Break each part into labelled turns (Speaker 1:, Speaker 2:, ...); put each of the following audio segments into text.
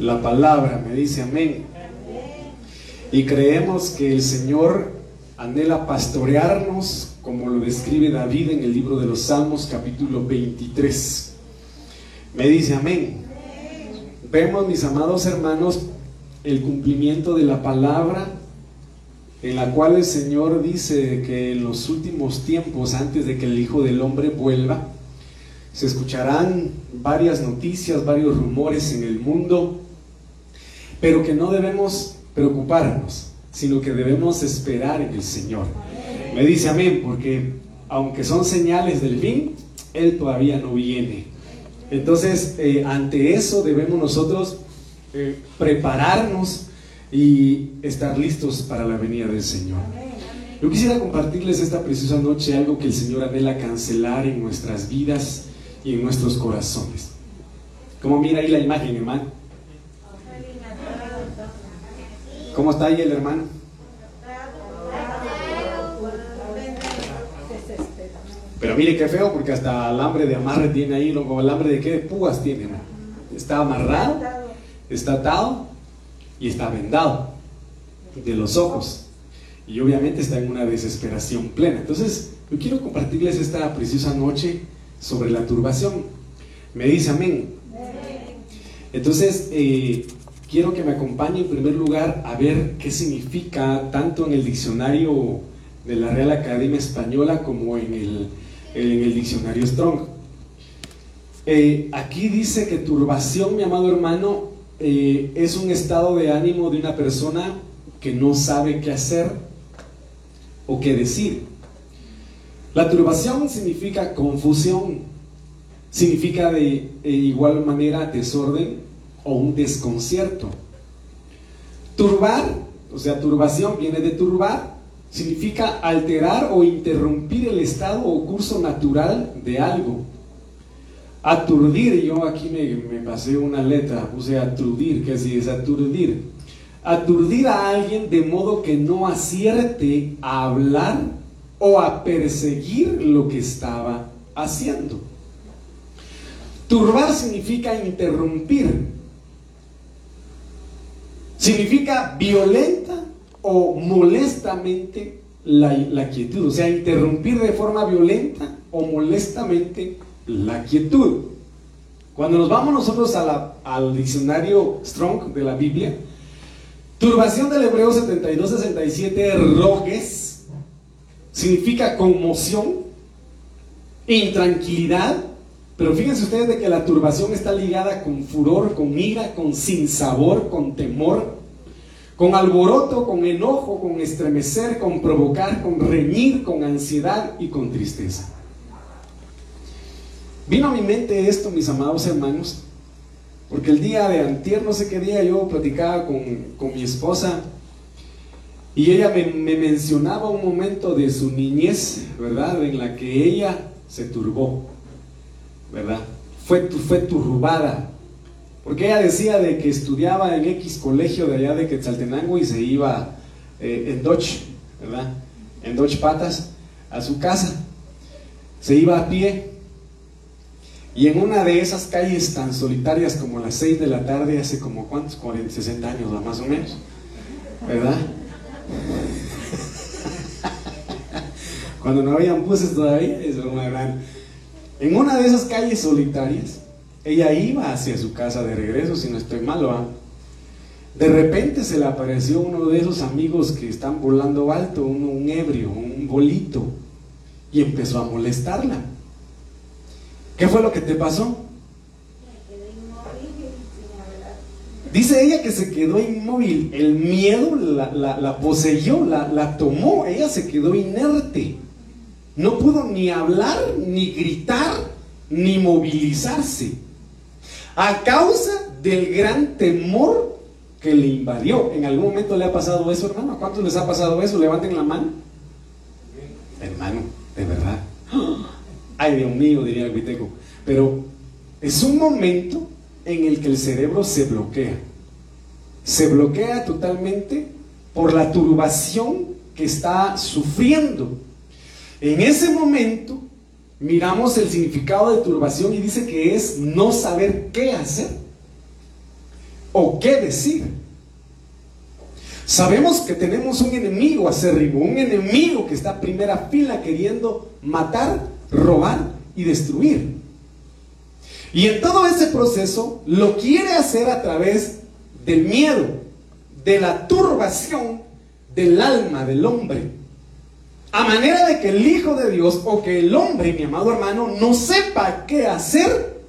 Speaker 1: la palabra. Me dice amén. Y creemos que el Señor anhela pastorearnos, como lo describe David en el libro de los Salmos capítulo 23. Me dice amén. Vemos, mis amados hermanos, el cumplimiento de la palabra en la cual el Señor dice que en los últimos tiempos, antes de que el Hijo del Hombre vuelva, se escucharán varias noticias, varios rumores en el mundo, pero que no debemos preocuparnos, sino que debemos esperar en el Señor. Me dice amén, porque aunque son señales del fin, Él todavía no viene. Entonces, eh, ante eso debemos nosotros eh, prepararnos y estar listos para la venida del Señor. Yo quisiera compartirles esta preciosa noche algo que el Señor anhela cancelar en nuestras vidas y en nuestros corazones. Como mira ahí la imagen, hermano. ¿Cómo está ahí el hermano? Pero mire qué feo, porque hasta alambre de amarre tiene ahí, como alambre de qué? Púas tiene, Está amarrado, está atado y está vendado de los ojos. Y obviamente está en una desesperación plena. Entonces, yo quiero compartirles esta preciosa noche sobre la turbación. Me dice amén. Entonces, eh, quiero que me acompañe en primer lugar a ver qué significa tanto en el diccionario de la Real Academia Española como en el, en el diccionario Strong. Eh, aquí dice que turbación, mi amado hermano, eh, es un estado de ánimo de una persona que no sabe qué hacer o qué decir. La turbación significa confusión, significa de, igual manera desorden o un desconcierto. Turbar, o sea, turbación viene de turbar, significa alterar o interrumpir el estado o curso natural de algo. Aturdir, yo aquí me, pasé una letra, puse aturdir, que así es aturdir. Aturdir a alguien de modo que no acierte a hablar o a perseguir lo que estaba haciendo. Turbar significa interrumpir. Significa violenta o molestamente la, la, quietud. O sea, interrumpir de forma violenta o molestamente la quietud. Cuando nos vamos nosotros al diccionario Strong de la Biblia, turbación del hebreo 72-67, rogues, significa conmoción, intranquilidad, pero fíjense ustedes de que la turbación está ligada con furor, con ira, con sinsabor, con temor, con alboroto, con enojo, con estremecer, con provocar, con reñir, con ansiedad y con tristeza. Vino a mi mente esto, mis amados hermanos, porque el día de antier, no sé qué día, yo platicaba con, mi esposa y ella me, mencionaba un momento de su niñez, ¿verdad? En la que ella se turbó, ¿verdad? Fue, fue turbada. Porque ella decía de que estudiaba en X colegio de allá de Quetzaltenango y se iba eh, en Dodge, ¿verdad? En Dodge Patas a su casa. Se iba a pie y en una de esas calles tan solitarias como las 6 de la tarde, hace como cuántos, 40, 60 años más o menos, ¿verdad? Cuando no habían buses todavía, es una gran... En una de esas calles solitarias, ella iba hacia su casa de regreso, si no estoy mal, ¿va? De repente se le apareció uno de esos amigos que están volando alto, un ebrio, un bolito, y empezó a molestarla. ¿Qué fue lo que te pasó? Dice ella que se quedó inmóvil, el miedo la, poseyó, la, tomó, ella se quedó inerte. No pudo ni hablar, ni gritar, ni movilizarse. A causa del gran temor que le invadió. ¿En algún momento le ha pasado eso, hermano? ¿A cuántos les ha pasado eso? Levanten la mano. Hermano, de verdad. Ay, Dios mío, diría el Viteco. Pero es un momento en el que el cerebro se bloquea. Se bloquea totalmente por la turbación que está sufriendo. En ese momento miramos el significado de turbación y dice que es no saber qué hacer. o qué decir. Sabemos que tenemos un enemigo acérrimo, un enemigo que está a primera fila queriendo matar, robar y destruir. Y en todo ese proceso lo quiere hacer a través del miedo, de la turbación del alma del hombre. A manera de que el Hijo de Dios o que el hombre, mi amado hermano, no sepa qué hacer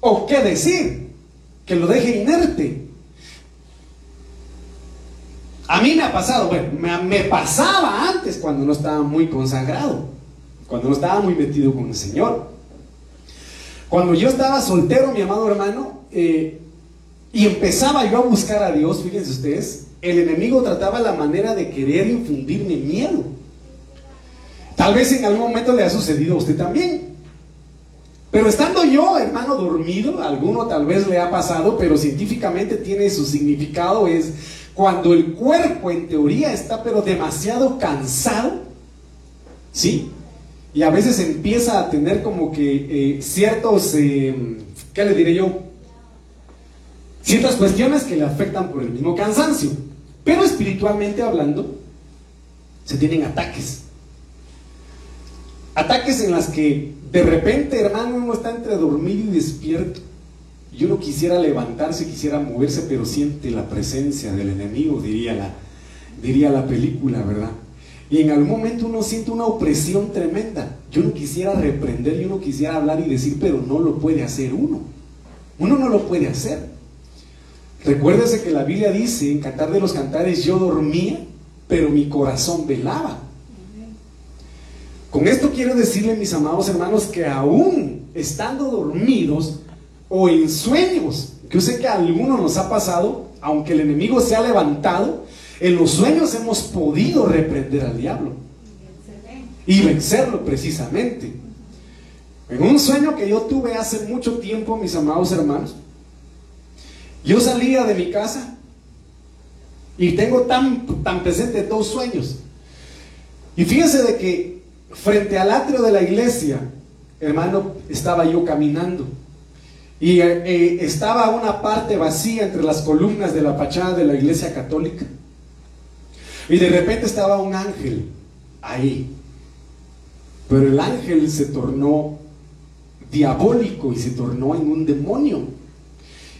Speaker 1: o qué decir, que lo deje inerte. A mí me ha pasado, bueno, me, pasaba antes cuando no estaba muy consagrado, cuando no estaba muy metido con el Señor. Cuando yo estaba soltero, mi amado hermano, eh, y empezaba yo a buscar a Dios, fíjense ustedes, el enemigo trataba la manera de querer infundirme miedo. Tal vez en algún momento le ha sucedido a usted también. Pero estando yo, hermano, dormido, alguno tal vez le ha pasado, pero científicamente tiene su significado, es cuando el cuerpo en teoría está pero demasiado cansado, ¿sí? Y a veces empieza a tener como que eh, ciertos, eh, ¿qué le diré yo? Ciertas cuestiones que le afectan por el mismo cansancio. Pero espiritualmente hablando, se tienen ataques. Ataques en las que de repente, hermano, uno está entre dormido y despierto. Y uno quisiera levantarse, quisiera moverse, pero siente la presencia del enemigo, diría la, diría la película, ¿verdad? Y en algún momento uno siente una opresión tremenda. Yo no quisiera reprender, yo no quisiera hablar y decir, pero no lo puede hacer uno. Uno no lo puede hacer. Recuérdese que la Biblia dice en Cantar de los Cantares, yo dormía, pero mi corazón velaba. Con esto quiero decirle, mis amados hermanos, que aún estando dormidos o en sueños, que yo sé que a algunos nos ha pasado, aunque el enemigo se ha levantado, en los sueños hemos podido reprender al diablo y vencerlo precisamente. En un sueño que yo tuve hace mucho tiempo, mis amados hermanos, yo salía de mi casa y tengo tan, tan presente dos sueños. Y fíjense de que frente al atrio de la iglesia, hermano, estaba yo caminando. Y eh, eh, estaba una parte vacía entre las columnas de la fachada de la iglesia católica. Y de repente estaba un ángel ahí. Pero el ángel se tornó diabólico y se tornó en un demonio.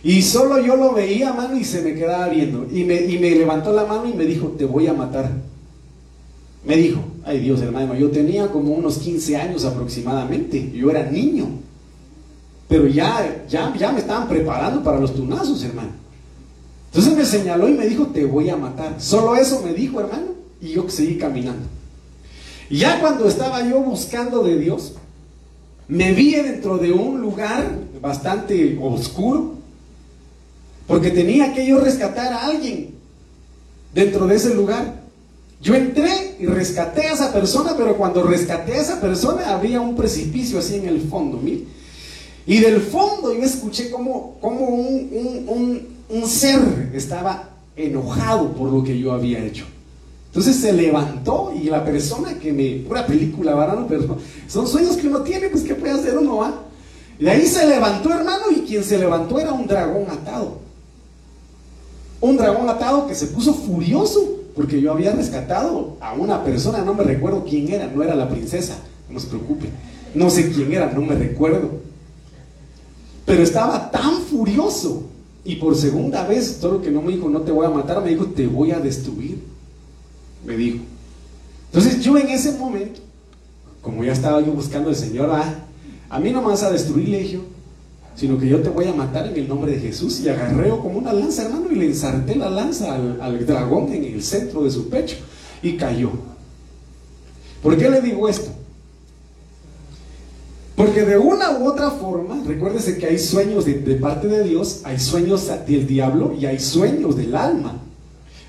Speaker 1: Y solo yo lo veía, mano, y se me quedaba viendo. Y me, y me levantó la mano y me dijo, te voy a matar. Me dijo, ay Dios hermano, yo tenía como unos 15 años aproximadamente. Yo era niño. Pero ya, ya, ya me estaban preparando para los tunazos, hermano. Entonces me señaló y me dijo, te voy a matar. Solo eso me dijo, hermano, y yo seguí caminando. Ya cuando estaba yo buscando de Dios, me vi dentro de un lugar bastante oscuro, porque tenía que yo rescatar a alguien dentro de ese lugar. Yo entré y rescaté a esa persona, pero cuando rescaté a esa persona había un precipicio así en el fondo, mire. Y del fondo yo escuché como, como un un ser estaba enojado por lo que yo había hecho. Entonces se levantó y la persona que me, pura película, varano, pero son sueños que uno tiene, pues ¿qué puede hacer uno? va Y ahí se levantó, hermano, y quien se levantó era un dragón atado. Un dragón atado que se puso furioso porque yo había rescatado a una persona, no me recuerdo quién era, no era la princesa, no se preocupe, no sé quién era, no me recuerdo. Pero estaba tan furioso y por segunda vez, todo lo que no me dijo, no te voy a matar, me dijo, te voy a destruir. Me dijo. Entonces yo en ese momento, como ya estaba yo buscando al Señor, ah, a mí no me vas a destruir, le sino que yo te voy a matar en el nombre de Jesús. Y agarreo como una lanza, hermano, y le ensarté la lanza al, al dragón en el centro de su pecho. Y cayó. ¿Por qué le digo esto? Porque de una u otra forma, recuérdese que hay sueños de, parte de Dios, hay sueños del diablo y hay sueños del alma.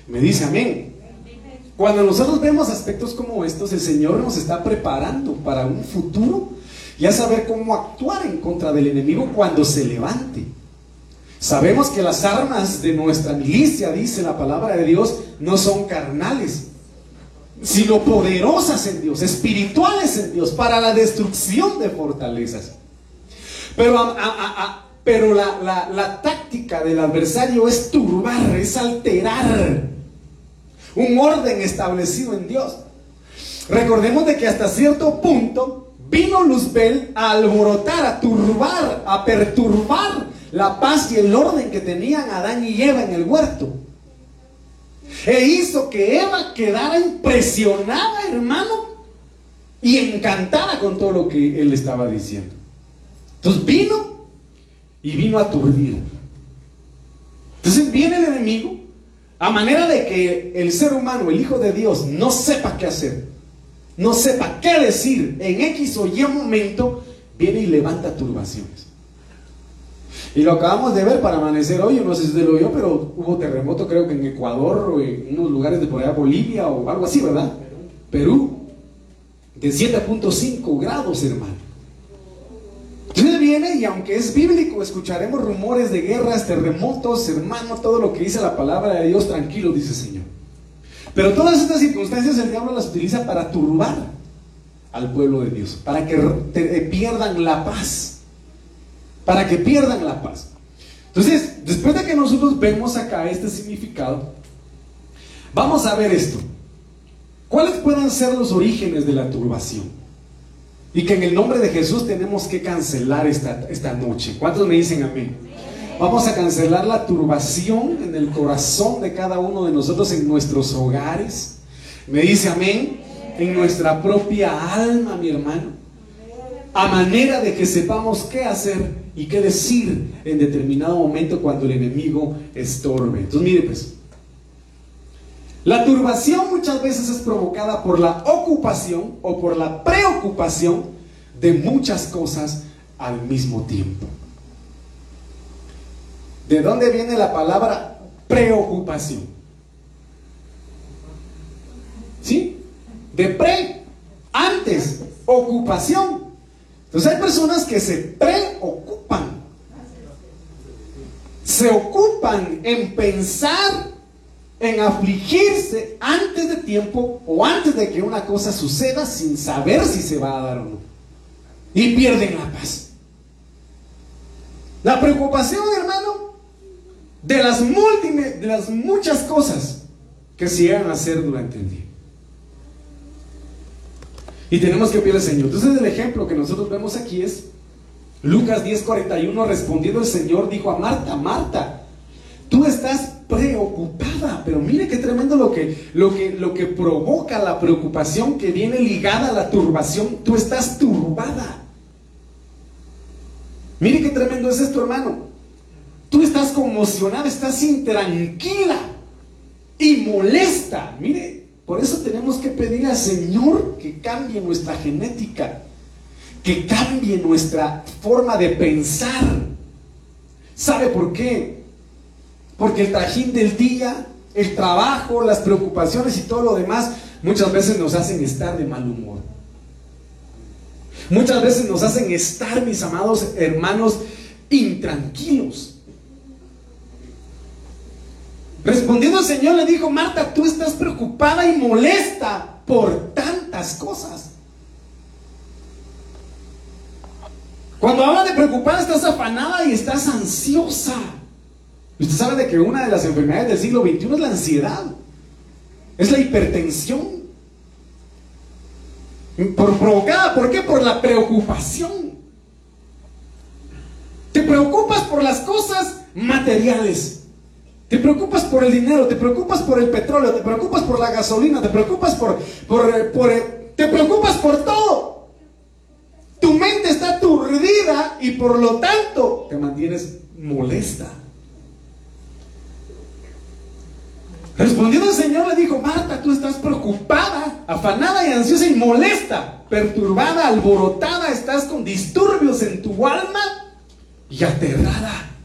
Speaker 1: Me dice amén. Cuando nosotros vemos aspectos como estos, el Señor nos está preparando para un futuro y a saber cómo actuar en contra del enemigo cuando se levante. Sabemos que las armas de nuestra milicia, dice la palabra de Dios, no son carnales, sino poderosas en Dios, espirituales en Dios, para la destrucción de fortalezas. Pero la, la táctica del adversario es turbar, es alterar un orden establecido en Dios. Recordemos de que hasta cierto punto vino Luzbel a alborotar, a turbar, a perturbar la paz y el orden que tenían Adán y Eva en el huerto. E hizo que Eva quedara impresionada, hermano, y encantada con todo lo que él estaba diciendo. Entonces vino y vino a aturdir. Entonces viene el enemigo a manera de que el ser humano, el Hijo de Dios, no sepa qué hacer, no sepa qué decir en X o Y momento, viene y levanta turbaciones. Y lo acabamos de ver para amanecer hoy, no sé si usted lo vio, pero hubo terremoto creo que en Ecuador o en unos lugares de por allá, Bolivia o algo así, ¿verdad? Perú, de 7.5 grados, hermano. Entonces viene y aunque es bíblico, escucharemos rumores de guerras, terremotos, hermano, todo lo que dice la palabra de Dios, tranquilo, dice el Señor. Pero todas estas circunstancias el diablo las utiliza para turbar al pueblo de Dios, para que eh, pierdan la paz para que pierdan la paz. Entonces, después de que nosotros vemos acá este significado, vamos a ver esto. ¿Cuáles pueden ser los orígenes de la turbación? Y que en el nombre de Jesús tenemos que cancelar esta, esta noche. ¿Cuántos me dicen amén? Vamos a cancelar la turbación en el corazón de cada uno de nosotros en nuestros hogares. Me dice amén. En nuestra propia alma, mi hermano. A manera de que sepamos qué hacer y qué decir en determinado momento cuando el enemigo estorbe. Entonces, mire pues, la turbación muchas veces es provocada por la ocupación o por la preocupación de muchas cosas al mismo tiempo. ¿De dónde viene la palabra preocupación? ¿Sí? De pre, antes, ocupación. Entonces hay personas que se preocupan. Se ocupan en pensar, en afligirse antes de tiempo o antes de que una cosa suceda sin saber si se va a dar o no. Y pierden la paz. La preocupación, hermano, de las múltiples, de las muchas cosas que se llegan a hacer durante el día. Y tenemos que pedir al Señor. Entonces el ejemplo que nosotros vemos aquí es Lucas 10:41, respondiendo el Señor, dijo a Marta, Marta, tú estás preocupada, pero mire qué tremendo lo que, lo que, lo que provoca la preocupación que viene ligada a la turbación, tú estás turbada. Mire qué tremendo es esto, hermano. Tú estás conmocionada, estás intranquila y molesta. Mire, por eso tenemos que pedir al Señor que cambie nuestra genética, que cambie nuestra forma de pensar. ¿Sabe por qué? Porque el trajín del día, el trabajo, las preocupaciones y todo lo demás muchas veces nos hacen estar de mal humor. Muchas veces nos hacen estar, mis amados hermanos, intranquilos. Respondiendo el Señor le dijo, Marta, tú estás preocupada y molesta por tantas cosas. Cuando habla de preocupada, estás afanada y estás ansiosa. Usted sabe de que una de las enfermedades del siglo XXI es la ansiedad. Es la hipertensión. Por, provocada, ¿por qué? Por la preocupación. Te preocupas por las cosas materiales. Te preocupas por el dinero, te preocupas por el petróleo, te preocupas por la gasolina, te preocupas por, por, por te preocupas por todo. Tu mente está aturdida y por lo tanto te mantienes molesta. Respondiendo el Señor le dijo, Marta, tú estás preocupada, afanada y ansiosa y molesta, perturbada, alborotada, estás con disturbios en tu alma y aterrada.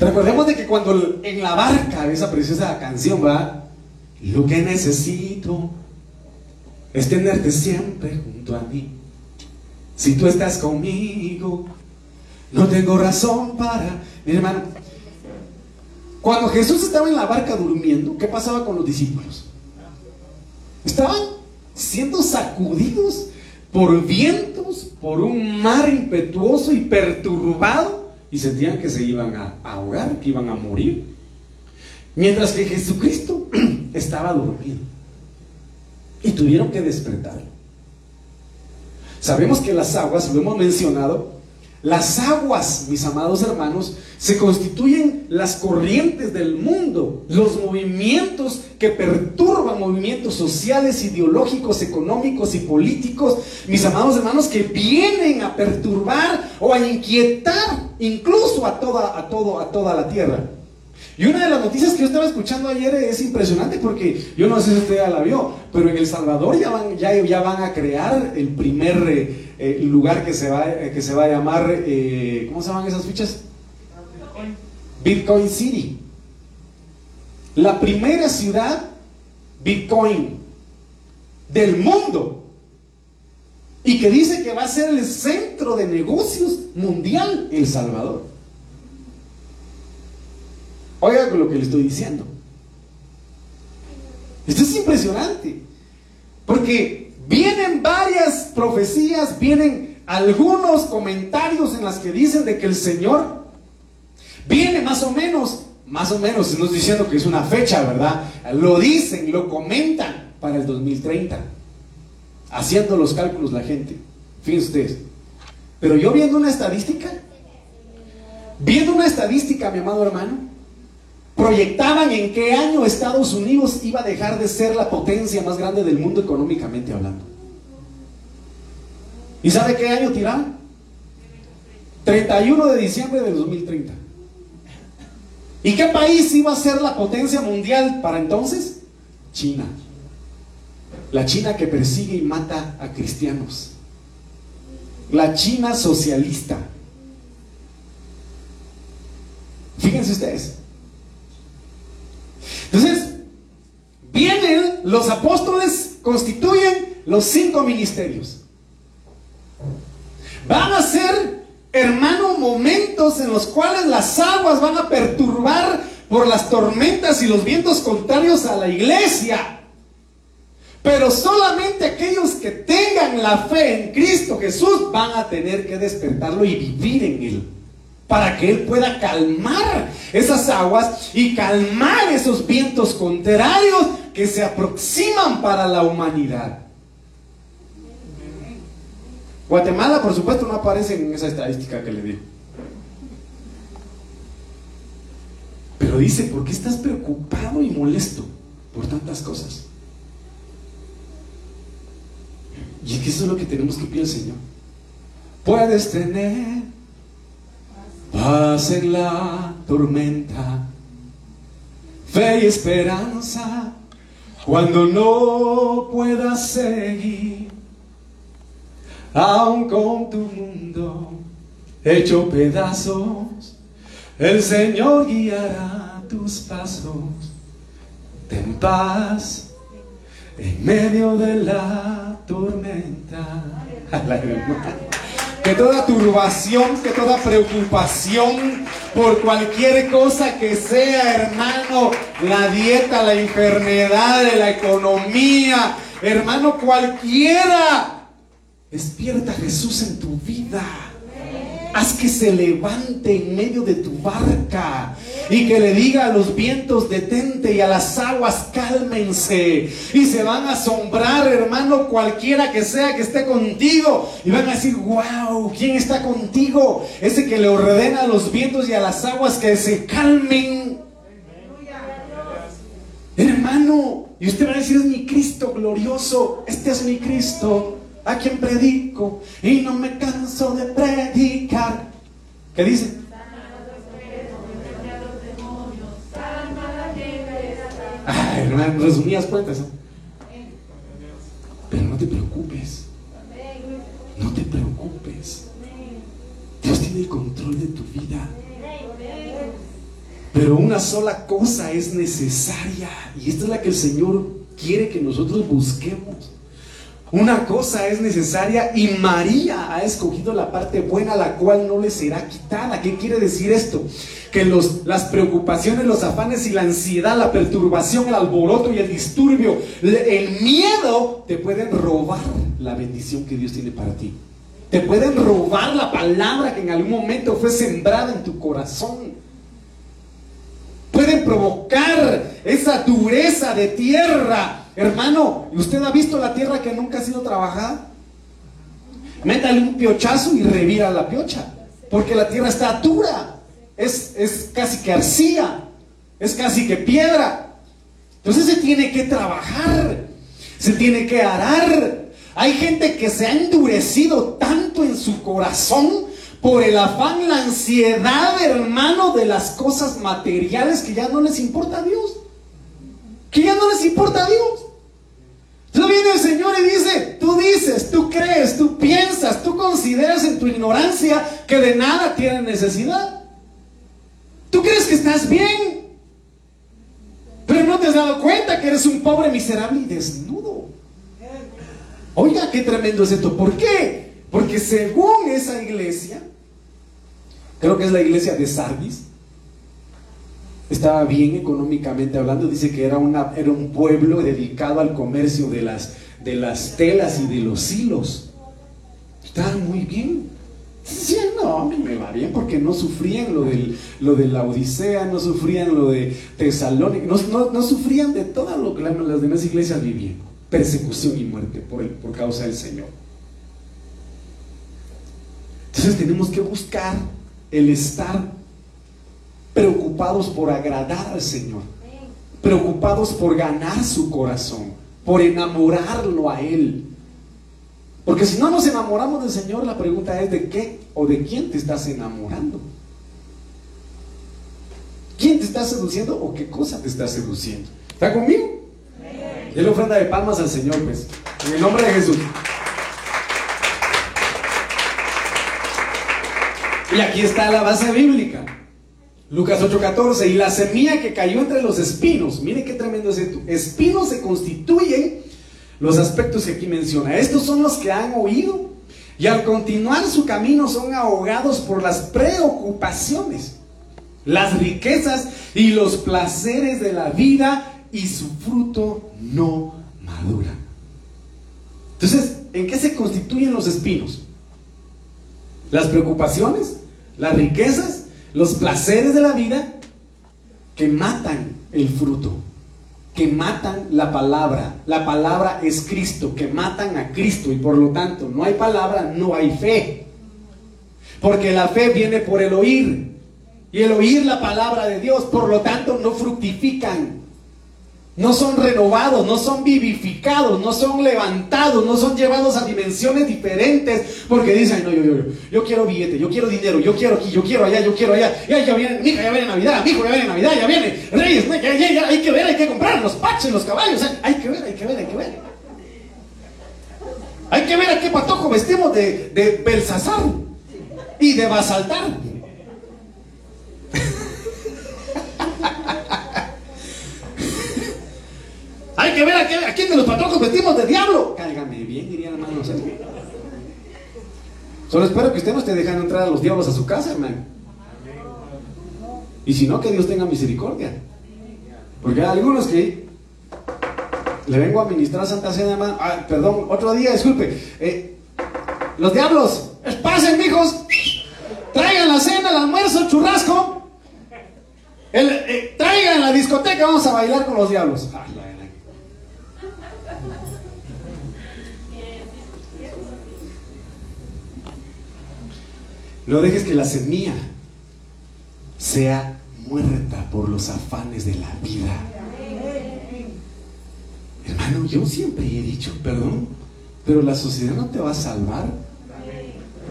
Speaker 1: Recordemos de que cuando en la barca, esa preciosa canción va, lo que necesito es tenerte siempre junto a mí. Si tú estás conmigo, no tengo razón para... Mi hermano, cuando Jesús estaba en la barca durmiendo, ¿qué pasaba con los discípulos? Estaban siendo sacudidos por vientos, por un mar impetuoso y perturbado, y sentían que se iban a ahogar, que iban a morir. Mientras que Jesucristo estaba dormido. Y tuvieron que despertar. Sabemos que las aguas, lo hemos mencionado, las aguas, mis amados hermanos, se constituyen las corrientes del mundo, los movimientos que perturban movimientos sociales, ideológicos, económicos y políticos, mis amados hermanos, que vienen a perturbar o a inquietar incluso a toda, a todo, a toda la tierra. Y una de las noticias que yo estaba escuchando ayer es impresionante porque yo no sé si usted ya la vio, pero en El Salvador ya van, ya, ya van a crear el primer eh, eh, lugar que se, va, eh, que se va a llamar, ¿cómo se llaman esas fichas? Bitcoin City. La primera ciudad Bitcoin del mundo. Y que dice que va a ser el centro de negocios mundial El Salvador. Oiga con lo que le estoy diciendo. Esto es impresionante. Porque vienen varias profecías, vienen algunos comentarios en las que dicen de que el Señor viene más o menos, más o menos, nos diciendo que es una fecha, ¿verdad? Lo dicen, lo comentan para el 2030. Haciendo los cálculos la gente. Fíjense ustedes. Pero yo viendo una estadística, viendo una estadística, mi amado hermano, proyectaban en qué año Estados Unidos iba a dejar de ser la potencia más grande del mundo económicamente hablando. ¿Y sabe qué año tiraban? 31 de diciembre del 2030. ¿Y qué país iba a ser la potencia mundial para entonces? China. La China que persigue y mata a cristianos. La China socialista. Fíjense ustedes. Entonces, vienen los apóstoles, constituyen los cinco ministerios. Van a ser, hermano, momentos en los cuales las aguas van a perturbar por las tormentas y los vientos contrarios a la iglesia. Pero solamente aquellos que tengan la fe en Cristo Jesús van a tener que despertarlo y vivir en Él para que Él pueda calmar esas aguas y calmar esos vientos contrarios que se aproximan para la humanidad. Guatemala, por supuesto, no aparece en esa estadística que le di. Pero dice, ¿por qué estás preocupado y molesto por tantas cosas? Y es que eso es lo que tenemos que pedir al Señor. Puedes tener paz en la tormenta, fe y esperanza cuando no puedas seguir, aun con tu mundo hecho pedazos, el Señor guiará tus pasos. Ten paz en medio de la tormenta. que toda turbación, que toda preocupación por cualquier cosa que sea, hermano, la dieta, la enfermedad, la economía, hermano, cualquiera, despierta Jesús en tu vida. Haz que se levante en medio de tu barca y que le diga a los vientos detente y a las aguas cálmense. Y se van a asombrar, hermano, cualquiera que sea que esté contigo. Y van a decir, wow, ¿quién está contigo? Ese que le ordena a los vientos y a las aguas que se calmen. Hermano, y usted va a decir, es mi Cristo glorioso, este es mi Cristo a quien predico y no me canso de predicar. ¿Qué dice? Ay, hermano, resumidas cuentas. Pero no te preocupes. No te preocupes. Dios tiene el control de tu vida. Pero una sola cosa es necesaria. Y esta es la que el Señor quiere que nosotros busquemos Una cosa es necesaria y María ha escogido la parte buena, la cual no le será quitada. ¿Qué quiere decir esto? Que los, las preocupaciones, los afanes y la ansiedad, la perturbación, el alboroto y el disturbio, el miedo te pueden robar la bendición que Dios tiene para ti. Te pueden robar la palabra que en algún momento fue sembrada en tu corazón. Pueden provocar esa dureza de tierra Hermano, ¿usted ha visto la tierra que nunca ha sido trabajada? Métale un piochazo y revira la piocha. Porque la tierra está dura. Es, es casi que arcilla. Es casi que piedra. Entonces se tiene que trabajar. Se tiene que arar. Hay gente que se ha endurecido tanto en su corazón por el afán, la ansiedad, hermano, de las cosas materiales que ya no les importa a Dios. Que ya no les importa a Dios. Entonces viene el Señor y dice, tú dices, tú crees, tú piensas, tú consideras en tu ignorancia que de nada tienes necesidad. Tú crees que estás bien, pero no te has dado cuenta que eres un pobre, miserable y desnudo. Oiga, qué tremendo es esto. ¿Por qué? Porque según esa iglesia, creo que es la iglesia de Sardis, estaba bien económicamente hablando, dice que era, una, era un pueblo dedicado al comercio de las, de las telas y de los hilos. Estaban muy bien. Decían, no, a mí me va bien porque no sufrían lo, del, lo de la Odisea, no sufrían lo de Tesalónica, no, no, sufrían de todo lo que las demás iglesias vivían, persecución y muerte por, por causa del Señor. Entonces tenemos que buscar el estar preocupados por agradar al Señor, preocupados por ganar su corazón, por enamorarlo a Él. Porque si no nos enamoramos del Señor, la pregunta es de qué o de quién te estás enamorando. ¿Quién te está seduciendo o qué cosa te está seduciendo? ¿Está conmigo? la ofrenda de palmas al Señor, pues. En el nombre de Jesús. Y aquí está la base bíblica. Lucas 8:14, y la semilla que cayó entre los espinos, mire qué tremendo es esto, espinos se constituyen los aspectos que aquí menciona. Estos son los que han oído y al continuar su camino son ahogados por las preocupaciones, las riquezas y los placeres de la vida y su fruto no madura. Entonces, ¿en qué se constituyen los espinos? Las preocupaciones, las riquezas los placeres de la vida que matan el fruto, que matan la palabra. La palabra es Cristo, que matan a Cristo y por lo tanto no hay palabra, no hay fe. Porque la fe viene por el oír y el oír la palabra de Dios, por lo tanto no fructifican no son renovados, no son vivificados, no son levantados, no son llevados a dimensiones diferentes, porque dicen, no, yo, yo, yo, quiero billete, yo quiero dinero, yo quiero aquí, yo quiero allá, yo quiero allá, ya, ya viene, mi hija ya viene Navidad, mi hijo ya viene Navidad, ya viene Reyes, ya, ya, ya, hay que ver, hay que comprar los paches, los caballos, hay que ver, hay que ver, hay que ver. Hay que ver a qué patojo vestimos de, de Belsasar y de Basaltar. Hay que ver a, quién de los patrocos vestimos de diablo. Cálgame bien, diría la mano. Solo espero que usted no esté dejando entrar a los diablos a su casa, hermano. Y si no, que Dios tenga misericordia. Porque hay algunos que le vengo a ministrar Santa Cena, hermano. Ah, perdón, otro día, disculpe. Eh, los diablos, pasen, hijos. Traigan la cena, el almuerzo, churrasco. Eh, traigan la discoteca, vamos a bailar con los diablos. No dejes que la semilla sea muerta por los afanes de la vida. Hermano, yo siempre he dicho, perdón, pero la sociedad no te va a salvar.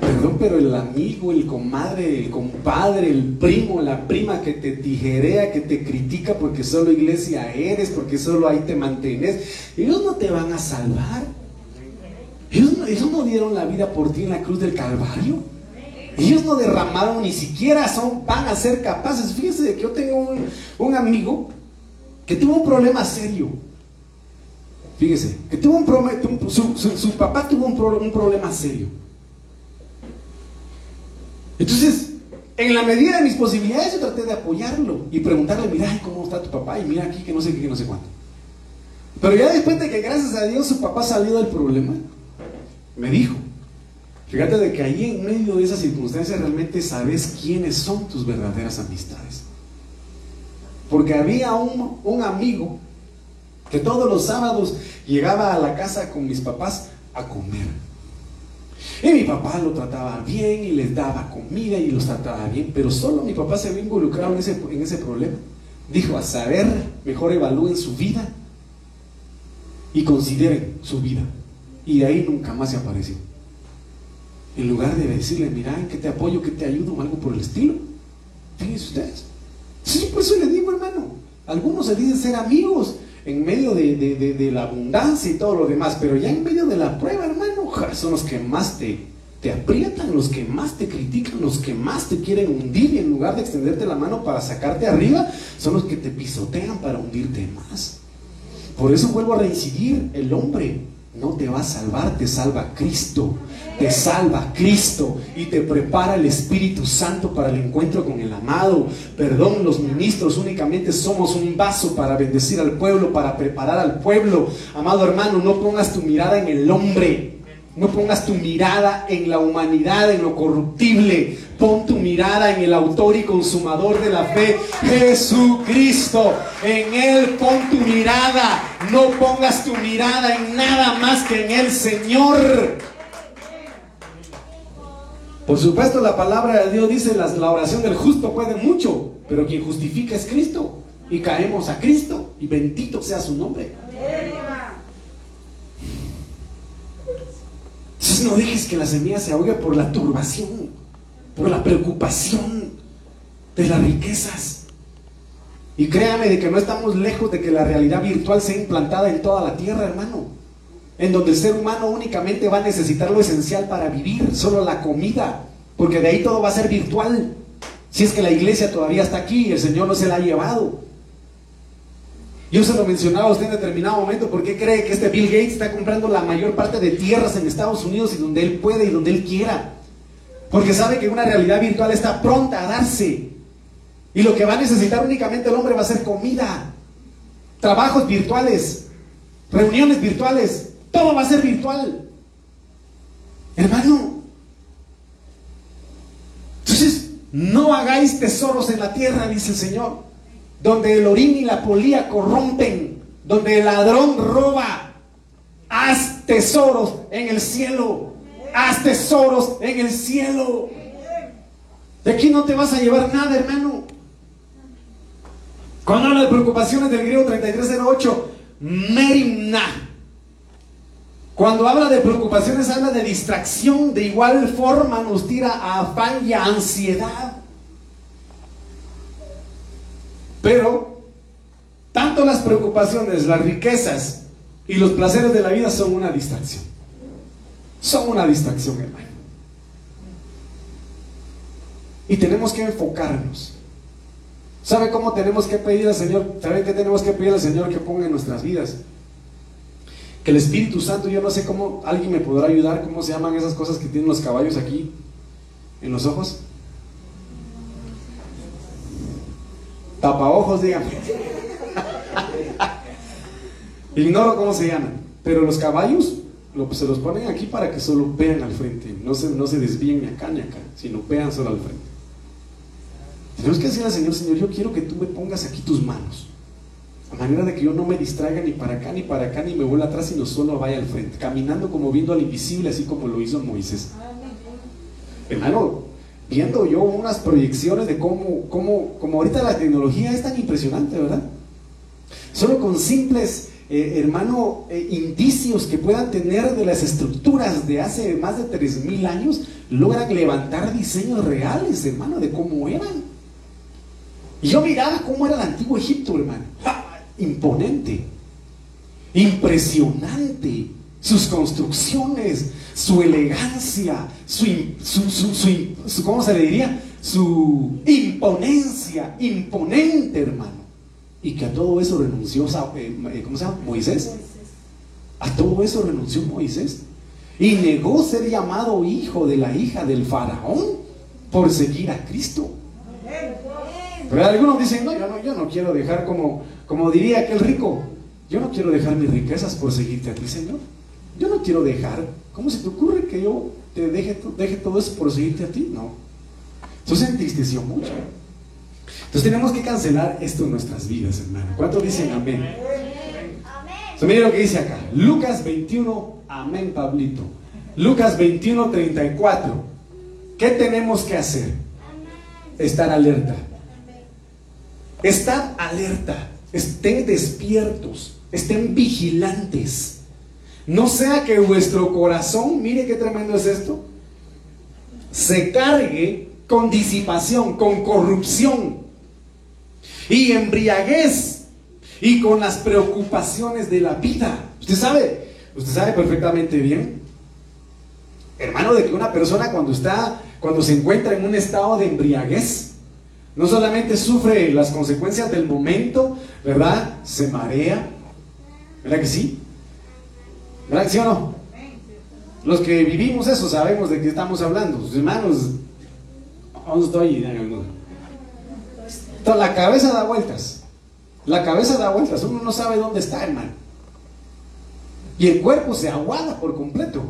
Speaker 1: Perdón, pero el amigo, el comadre, el compadre, el primo, la prima que te tijerea, que te critica porque solo iglesia eres, porque solo ahí te mantienes, ellos no te van a salvar. Ellos, ellos no dieron la vida por ti en la cruz del Calvario. Ellos no derramaron ni siquiera son, van a ser capaces. Fíjense que yo tengo un, amigo que tuvo un problema serio. Fíjese, que tuvo un problema, su, papá tuvo un, un problema serio. Entonces, en la medida de mis posibilidades, yo traté de apoyarlo y preguntarle, mira, ¿cómo está tu papá? Y mira aquí que no sé qué, que no sé cuánto. Pero ya después de que gracias a Dios su papá salió del problema, me dijo, fíjate de que ahí en medio de esas circunstancias realmente sabes quiénes son tus verdaderas amistades. Porque había un, un amigo que todos los sábados llegaba a la casa con mis papás a comer. Y mi papá lo trataba bien y les daba comida y los trataba bien, pero solo mi papá se había involucrado en ese, en ese problema. Dijo, a saber, mejor evalúen su vida y consideren su vida. Y de ahí nunca más se apareció. En lugar de decirle, mira, que te apoyo, que te ayudo, o algo por el estilo. Fíjense ustedes. Sí, por eso le digo, hermano. Algunos se dicen ser amigos en medio de, la abundancia y todo lo demás, pero ya en medio de la prueba, hermano, son los que más te, te aprietan, los que más te critican, los que más te quieren hundir y en lugar de extenderte la mano para sacarte arriba, son los que te pisotean para hundirte más. Por eso vuelvo a reincidir, el hombre no te va a salvar, te salva Cristo. Te salva Cristo y te prepara el Espíritu Santo para el encuentro con el amado. Perdón, los ministros únicamente somos un vaso para bendecir al pueblo, para preparar al pueblo. Amado hermano, no pongas tu mirada en el hombre. No pongas tu mirada en la humanidad, en lo corruptible. Pon tu mirada en el autor y consumador de la fe, Jesucristo. En Él pon tu mirada. No pongas tu mirada en nada más que en el Señor. Por supuesto, la palabra de Dios dice, la, oración del justo puede mucho, pero quien justifica es Cristo. Y caemos a Cristo y bendito sea su nombre. Entonces no dejes que la semilla se ahogue por la turbación, por la preocupación de las riquezas. Y créame de que no estamos lejos de que la realidad virtual sea implantada en toda la tierra, hermano en donde el ser humano únicamente va a necesitar lo esencial para vivir, solo la comida, porque de ahí todo va a ser virtual. Si es que la iglesia todavía está aquí y el Señor no se la ha llevado. Yo se lo mencionaba a usted en determinado momento, ¿por qué cree que este Bill Gates está comprando la mayor parte de tierras en Estados Unidos y donde él puede y donde él quiera? Porque sabe que una realidad virtual está pronta a darse. Y lo que va a necesitar únicamente el hombre va a ser comida, trabajos virtuales, reuniones virtuales, todo va a ser virtual. Hermano. Entonces, no hagáis tesoros en la tierra, dice el Señor, donde el orín y la polía corrompen, donde el ladrón roba. Haz tesoros en el cielo. Haz tesoros en el cielo. De aquí no te vas a llevar nada, hermano. Cuando habla de preocupaciones del griego 3308, merimna cuando habla de preocupaciones, habla de distracción. De igual forma nos tira a afán y a ansiedad. Pero, tanto las preocupaciones, las riquezas y los placeres de la vida son una distracción. Son una distracción, hermano. Y tenemos que enfocarnos. ¿Sabe cómo tenemos que pedir al Señor? ¿Sabe qué tenemos que pedir al Señor que ponga en nuestras vidas? que el Espíritu Santo, yo no sé cómo, alguien me podrá ayudar, cómo se llaman esas cosas que tienen los caballos aquí en los ojos. Tapa ojos, díganme. Ignoro cómo se llaman, pero los caballos se los ponen aquí para que solo vean al frente, no se, no se desvíen ni acá ni acá, sino vean solo al frente. Tenemos que decirle al Señor, Señor, yo quiero que tú me pongas aquí tus manos. A manera de que yo no me distraiga ni para acá ni para acá ni me vuelva atrás, sino solo vaya al frente, caminando como viendo al invisible, así como lo hizo Moisés. Hermano, viendo yo unas proyecciones de cómo, cómo, como ahorita la tecnología es tan impresionante, ¿verdad? Solo con simples, eh, hermano, eh, indicios que puedan tener de las estructuras de hace más de 3.000 años, logran levantar diseños reales, hermano, de cómo eran. Y yo miraba cómo era el antiguo Egipto, hermano imponente, impresionante, sus construcciones, su elegancia, su, su, ¿cómo se le diría? Su imponencia, imponente, hermano. Y que a todo eso renunció, eh, ¿cómo se llama? Moisés. A todo eso renunció Moisés. Y negó ser llamado hijo de la hija del faraón por seguir a Cristo. Pero algunos dicen, no, yo no, yo no quiero dejar como, como diría aquel rico, yo no quiero dejar mis riquezas por seguirte a ti, Señor. Yo no quiero dejar. ¿Cómo se te ocurre que yo te deje, deje todo eso por seguirte a ti? No. Entonces entristeció mucho. Entonces tenemos que cancelar esto en nuestras vidas, hermano. ¿Cuántos dicen amén? Amén. mire lo que dice acá. Lucas 21, amén, Pablito. Lucas 21, 34. ¿Qué tenemos que hacer? Estar alerta. Estar alerta. Estén despiertos. Estén vigilantes. No sea que vuestro corazón, mire qué tremendo es esto, se cargue con disipación, con corrupción y embriaguez y con las preocupaciones de la vida. Usted sabe, usted sabe perfectamente bien, hermano, de que una persona cuando está, cuando se encuentra en un estado de embriaguez, no solamente sufre las consecuencias del momento, ¿verdad? Se marea, ¿verdad que sí? ¿Verdad que sí o no? Los que vivimos eso sabemos de qué estamos hablando. Sus hermanos, ¿dónde estoy? La cabeza da vueltas. La cabeza da vueltas. Uno no sabe dónde está, hermano. Y el cuerpo se aguada por completo.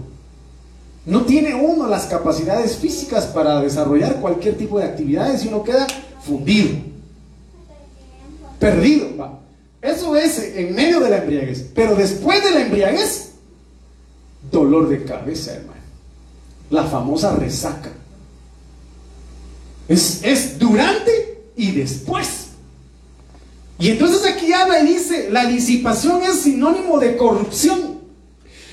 Speaker 1: No tiene uno las capacidades físicas para desarrollar cualquier tipo de actividades y uno queda fundido. Perdido. Eso es en medio de la embriaguez. Pero después de la embriaguez, dolor de cabeza, hermano. La famosa resaca. Es, es durante y después. Y entonces aquí habla y dice, la disipación es sinónimo de corrupción.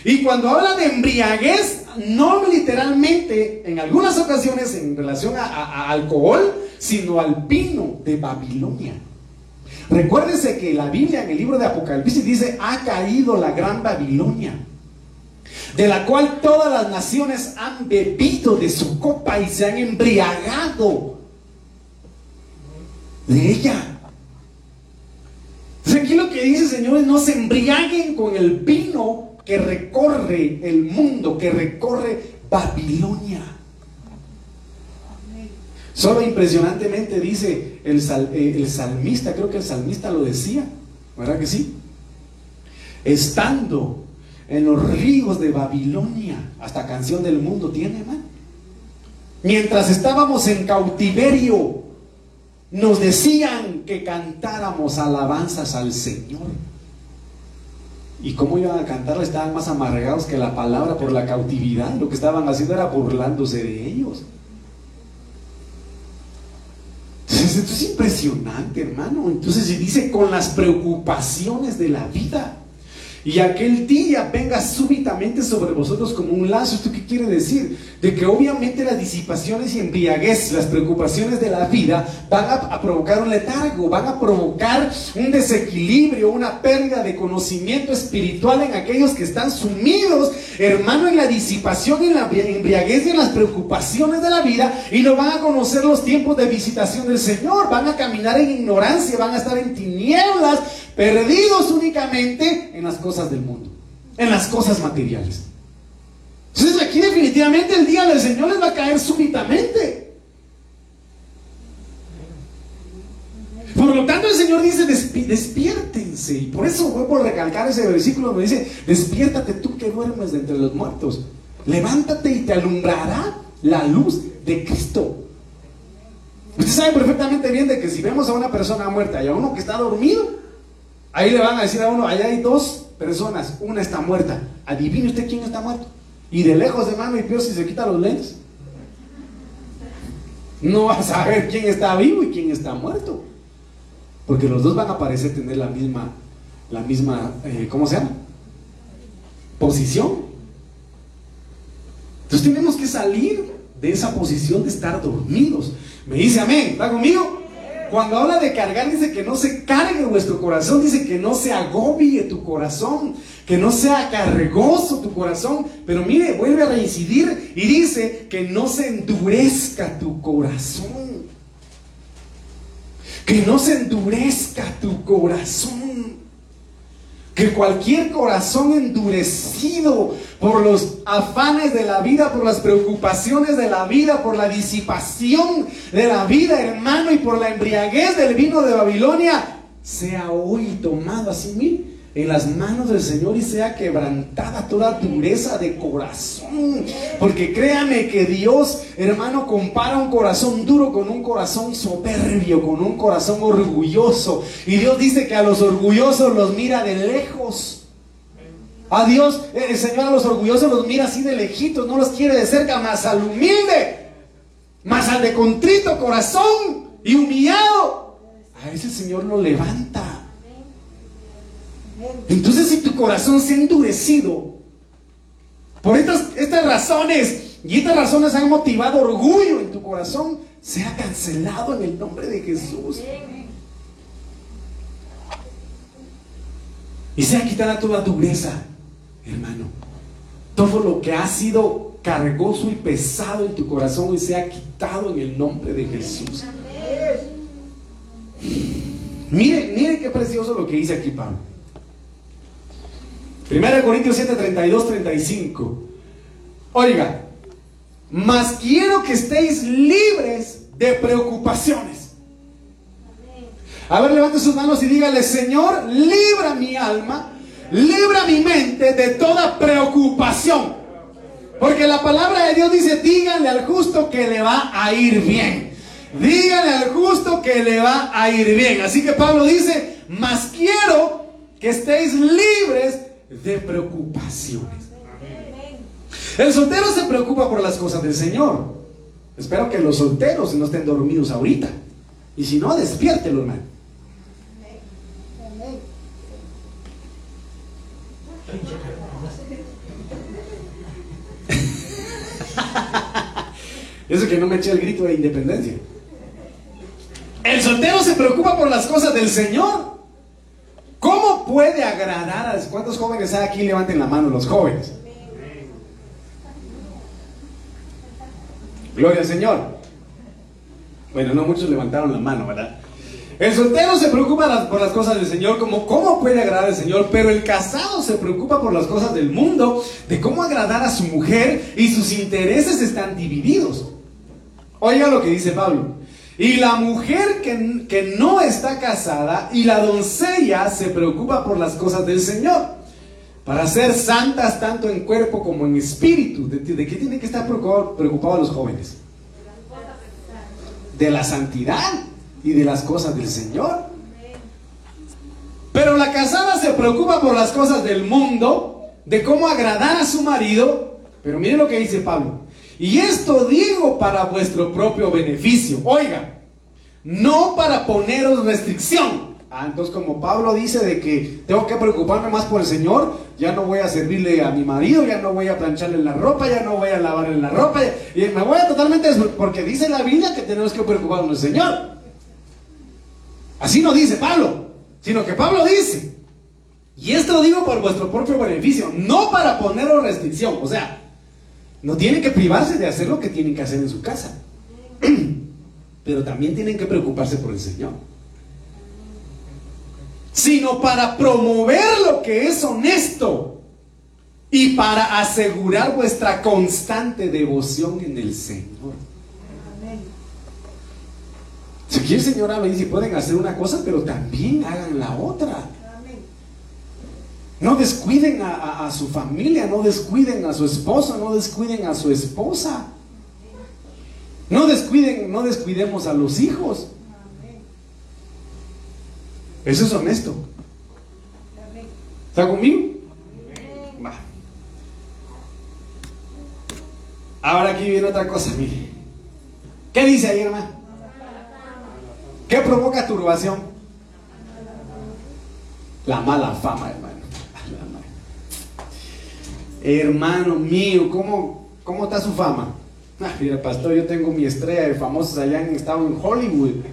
Speaker 1: Y cuando habla de embriaguez, no literalmente, en algunas ocasiones en relación a, alcohol, sino al vino de Babilonia. Recuérdese que la Biblia en el libro de Apocalipsis dice, ha caído la gran Babilonia, de la cual todas las naciones han bebido de su copa y se han embriagado de ella. Aquí lo que dice, señores, no se embriaguen con el vino que recorre el mundo, que recorre Babilonia. Solo impresionantemente dice el, eh, el, salmista, creo que el salmista lo decía, ¿verdad que sí? Estando en los ríos de Babilonia, hasta canción del mundo tiene, man. Mientras estábamos en cautiverio, nos decían que cantáramos alabanzas al Señor. ¿Y cómo iban a cantarla? Estaban más amargados que la palabra por la cautividad. Lo que estaban haciendo era burlándose de ellos. Entonces, esto es impresionante, hermano. Entonces se dice con las preocupaciones de la vida y aquel día venga súbitamente sobre vosotros como un lazo. ¿Esto qué quiere decir? De que obviamente las disipaciones y embriaguez, las preocupaciones de la vida van a, provocar un letargo, van a provocar un desequilibrio, una pérdida de conocimiento espiritual en aquellos que están sumidos, hermano, en la disipación, en la embriaguez y en las preocupaciones de la vida y no van a conocer los tiempos de visitación del Señor, van a caminar en ignorancia, van a estar en tinieblas, perdidos únicamente en las cosas del mundo, en las cosas materiales. Entonces aquí definitivamente el día del Señor les va a caer súbitamente. Por lo tanto el Señor dice, despiértense. Y por eso vuelvo a recalcar ese versículo donde dice, despiértate tú que duermes de entre los muertos. Levántate y te alumbrará la luz de Cristo. Usted sabe perfectamente bien de que si vemos a una persona muerta y a uno que está dormido, Ahí le van a decir a uno, allá hay dos personas, una está muerta. Adivine usted quién está muerto. Y de lejos de mano y peor si se quita los lentes. No va a saber quién está vivo y quién está muerto. Porque los dos van a parecer tener la misma, la misma, eh, ¿cómo se llama? Posición. Entonces tenemos que salir de esa posición de estar dormidos. Me dice amén, ¿está conmigo? Cuando habla de cargar, dice que no se cargue vuestro corazón, dice que no se agobie tu corazón, que no sea cargoso tu corazón. Pero mire, vuelve a reincidir y dice que no se endurezca tu corazón. Que no se endurezca tu corazón. Que cualquier corazón endurecido por los afanes de la vida, por las preocupaciones de la vida, por la disipación de la vida, hermano, y por la embriaguez del vino de Babilonia, sea hoy tomado así mismo en las manos del Señor y sea quebrantada toda dureza de corazón. Porque créame que Dios, hermano, compara un corazón duro con un corazón soberbio, con un corazón orgulloso. Y Dios dice que a los orgullosos los mira de lejos. A Dios, el Señor a los orgullosos los mira así de lejitos, no los quiere de cerca, más al humilde, más al de contrito corazón y humillado. A ese Señor lo levanta. Entonces si tu corazón se ha endurecido por estas, estas razones y estas razones han motivado orgullo en tu corazón, sea cancelado en el nombre de Jesús. Y sea quitada toda dureza, hermano. Todo lo que ha sido cargoso y pesado en tu corazón y sea quitado en el nombre de Jesús. Mire, mire qué precioso lo que dice aquí Pablo. 1 Corintios 7, 32, 35. Oiga, mas quiero que estéis libres de preocupaciones. A ver, levante sus manos y dígale, Señor, libra mi alma, libra mi mente de toda preocupación. Porque la palabra de Dios dice, díganle al justo que le va a ir bien. Díganle al justo que le va a ir bien. Así que Pablo dice, mas quiero que estéis libres de preocupaciones. El soltero se preocupa por las cosas del Señor. Espero que los solteros no estén dormidos ahorita. Y si no, despiértelo, hermano. Eso que no me eché el grito de independencia. El soltero se preocupa por las cosas del Señor. ¿Cómo puede agradar a... ¿Cuántos jóvenes hay aquí? Levanten la mano los jóvenes. Gloria al Señor. Bueno, no muchos levantaron la mano, ¿verdad? El soltero se preocupa por las cosas del Señor, como cómo puede agradar al Señor, pero el casado se preocupa por las cosas del mundo, de cómo agradar a su mujer y sus intereses están divididos. Oiga lo que dice Pablo. Y la mujer que, no está casada y la doncella se preocupa por las cosas del Señor. Para ser santas tanto en cuerpo como en espíritu. ¿De, qué tienen que estar preocupados los jóvenes? De la santidad y de las cosas del Señor. Pero la casada se preocupa por las cosas del mundo, de cómo agradar a su marido. Pero miren lo que dice Pablo. Y esto digo para vuestro propio beneficio. Oiga, no para poneros restricción. Ah, entonces como Pablo dice de que tengo que preocuparme más por el Señor, ya no voy a servirle a mi marido, ya no voy a plancharle la ropa, ya no voy a lavarle la ropa, y me voy a totalmente porque dice la Biblia que tenemos que preocuparnos del Señor. Así no dice Pablo, sino que Pablo dice, y esto lo digo por vuestro propio beneficio, no para poneros restricción, o sea, no tienen que privarse de hacer lo que tienen que hacer en su casa. Pero también tienen que preocuparse por el Señor. Sino para promover lo que es honesto y para asegurar vuestra constante devoción en el Señor. Si aquí el Señor habla y dice, pueden hacer una cosa, pero también hagan la otra. No descuiden a, su familia, no descuiden a su esposo, no descuiden a su esposa. No descuiden, no descuidemos a los hijos. Eso es honesto. ¿Está conmigo? Va. Ahora aquí viene otra cosa, mire. ¿Qué dice ahí, hermano? ¿Qué provoca turbación? La mala fama, hermano. Hermano mío, ¿cómo, cómo está su fama? Ah, mira, pastor, yo tengo mi estrella de famosos allá en estado en Hollywood.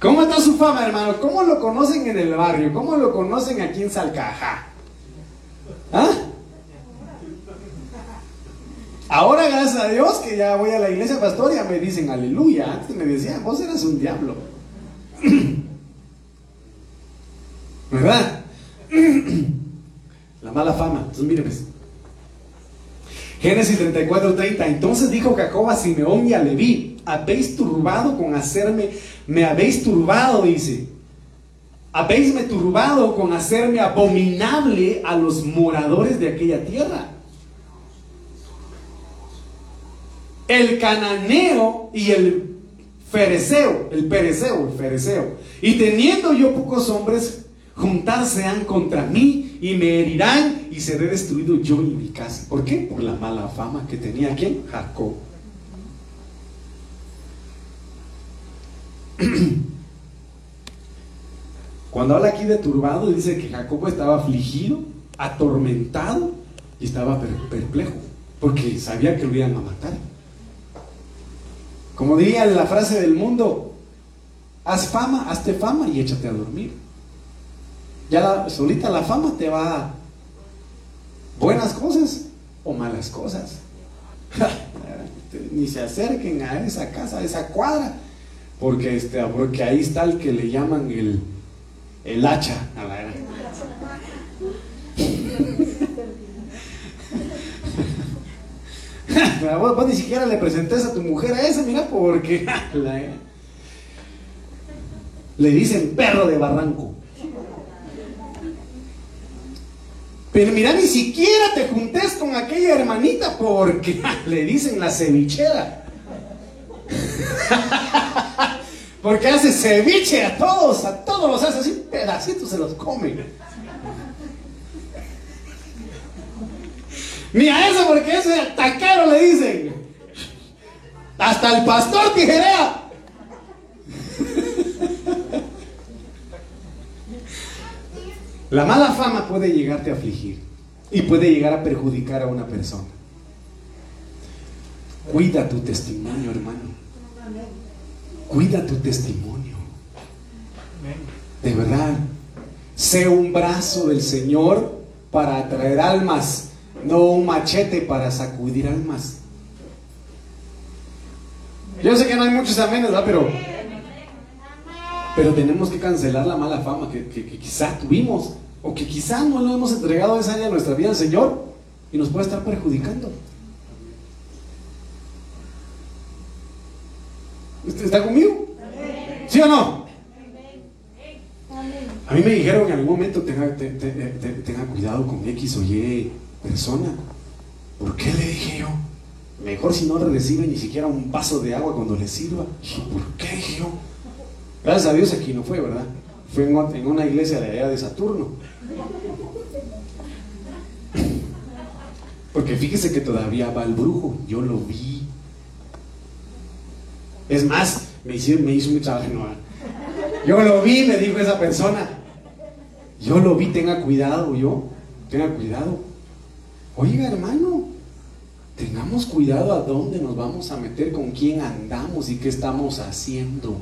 Speaker 1: ¿Cómo está su fama, hermano? ¿Cómo lo conocen en el barrio? ¿Cómo lo conocen aquí en Salcaja? ¿Ah? Ahora, gracias a Dios, que ya voy a la iglesia pastor, ya me dicen aleluya. Antes me decían, vos eras un diablo. ¿Verdad? La mala fama. Entonces, mire, pues. Génesis 34, 30. Entonces dijo Jacob a Simeón y a Leví: Habéis turbado con hacerme, me habéis turbado, dice. Habéisme turbado con hacerme abominable a los moradores de aquella tierra. El cananeo y el fereceo, el pereceo, el fereceo. Y teniendo yo pocos hombres, juntarse han contra mí y me herirán y seré destruido yo y mi casa. ¿Por qué? Por la mala fama que tenía quien? Jacob. Cuando habla aquí de turbado, dice que Jacob estaba afligido, atormentado y estaba perplejo, porque sabía que lo iban a matar. Como diría la frase del mundo, haz fama, hazte fama y échate a dormir. Ya solita la fama te va a buenas cosas o malas cosas. Ni se acerquen a esa casa, a esa cuadra, porque, este, porque ahí está el que le llaman el, el hacha a la vos, ni siquiera le presentes a tu mujer a esa, mira, porque le dicen perro de barranco. Pero mira, ni siquiera te juntes con aquella hermanita porque le dicen la cevichera. Porque hace ceviche a todos, a todos los hace así, pedacitos se los come. Ni a eso, porque ese taquero le dicen. Hasta el pastor tijerea. La mala fama puede llegarte a afligir y puede llegar a perjudicar a una persona. Cuida tu testimonio, hermano. Cuida tu testimonio. De verdad. Sé un brazo del Señor para atraer almas, no un machete para sacudir almas. Yo sé que no hay muchos amenes, ¿verdad? Pero, pero tenemos que cancelar la mala fama que, que, quizá tuvimos o que quizá no lo hemos entregado esa área de nuestra vida al Señor y nos puede estar perjudicando. ¿Está conmigo? ¿Sí o no? A mí me dijeron en algún momento tenga, tenga cuidado con X o Y ¿Por qué le dije yo? Mejor si no recibe ni siquiera un vaso de agua cuando le sirva. ¿Por qué dije yo? Gracias a Dios aquí no fue, ¿verdad? Fue en una iglesia de allá de Saturno. Porque fíjese que todavía va el brujo. Yo lo vi. Es más, me hizo, me hizo mucha Yo lo vi, me dijo esa persona. Yo lo vi, tenga cuidado, yo. Tenga cuidado. Oiga, hermano, tengamos cuidado a dónde nos vamos a meter, con quién andamos y qué estamos haciendo.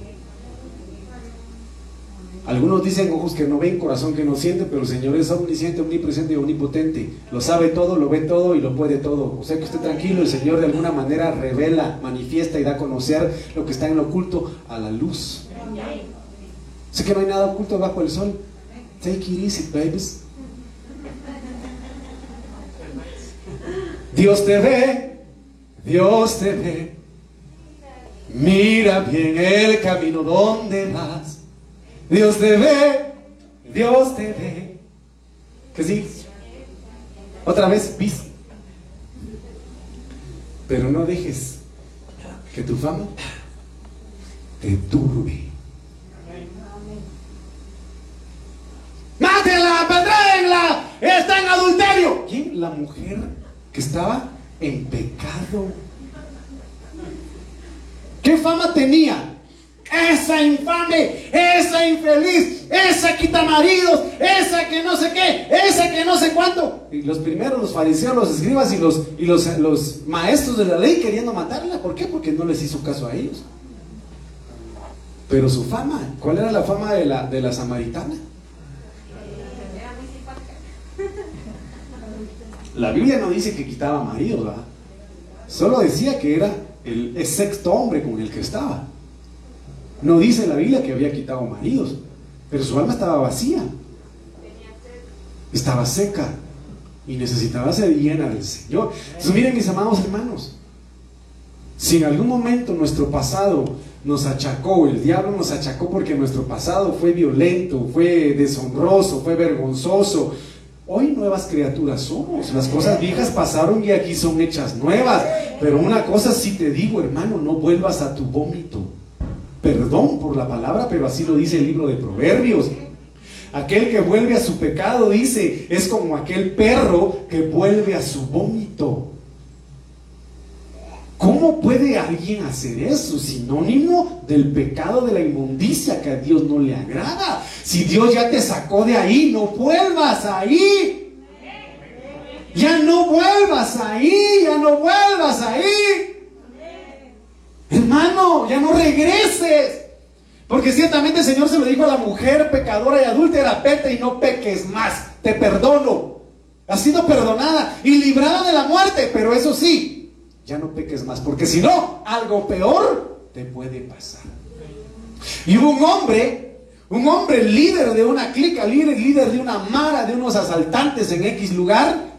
Speaker 1: Algunos dicen ojos que no ven, corazón que no siente, pero el Señor es omnisciente, omnipresente y omnipotente. Lo sabe todo, lo ve todo y lo puede todo. O sea que esté tranquilo, el Señor de alguna manera revela, manifiesta y da a conocer lo que está en lo oculto a la luz. Sé que no hay nada oculto bajo el sol. Take it easy, babies. Dios te ve, Dios te ve. Mira bien el camino donde vas. Dios te ve, Dios te ve. ¿Que sí? Otra vez, pis. Pero no dejes que tu fama te turbe. ¡Mátenla! ¡Apedréenla! ¡Está en adulterio! ¿Quién? La mujer que estaba en pecado. ¿Qué fama tenía? esa infame, esa infeliz, esa quita maridos, esa que no sé qué, esa que no sé cuánto. Y los primeros, los fariseos, los escribas y los, y los, maestros de la ley queriendo matarla. ¿Por qué? Porque no les hizo caso a ellos. Pero su fama, ¿cuál era la fama de la, de la samaritana? La Biblia no dice que quitaba maridos, ¿verdad? Solo decía que era el sexto hombre con el que estaba. No dice la Biblia que había quitado maridos, pero su alma estaba vacía. estaba seca y necesitaba ser llena del Señor. Entonces miren mis amados hermanos, si en algún momento nuestro pasado nos achacó, el diablo nos achacó porque nuestro pasado fue violento, fue deshonroso, fue vergonzoso, Hoy nuevas criaturas somos. Las cosas viejas pasaron y aquí son hechas nuevas. Pero una cosa sí te digo, hermano, no vuelvas a tu vómito. Perdón por la palabra, pero así lo dice el libro de Proverbios. Aquel que vuelve a su pecado, dice, es como aquel perro que vuelve a su vómito. ¿Cómo puede alguien hacer eso? Sinónimo del pecado de la inmundicia que a Dios no le agrada. Si Dios ya te sacó de ahí, no vuelvas ahí. Ya no vuelvas ahí, ya no vuelvas ahí. Hermano, ya no regreses. Porque ciertamente el Señor se lo dijo a la mujer pecadora y adúltera, vete y no peques más, te perdono. Has sido perdonada y librada de la muerte, pero eso sí, ya no peques más, porque si no, algo peor te puede pasar. Y hubo un hombre un hombre líder de una clica, líder, líder de una mara, de unos asaltantes en X lugar,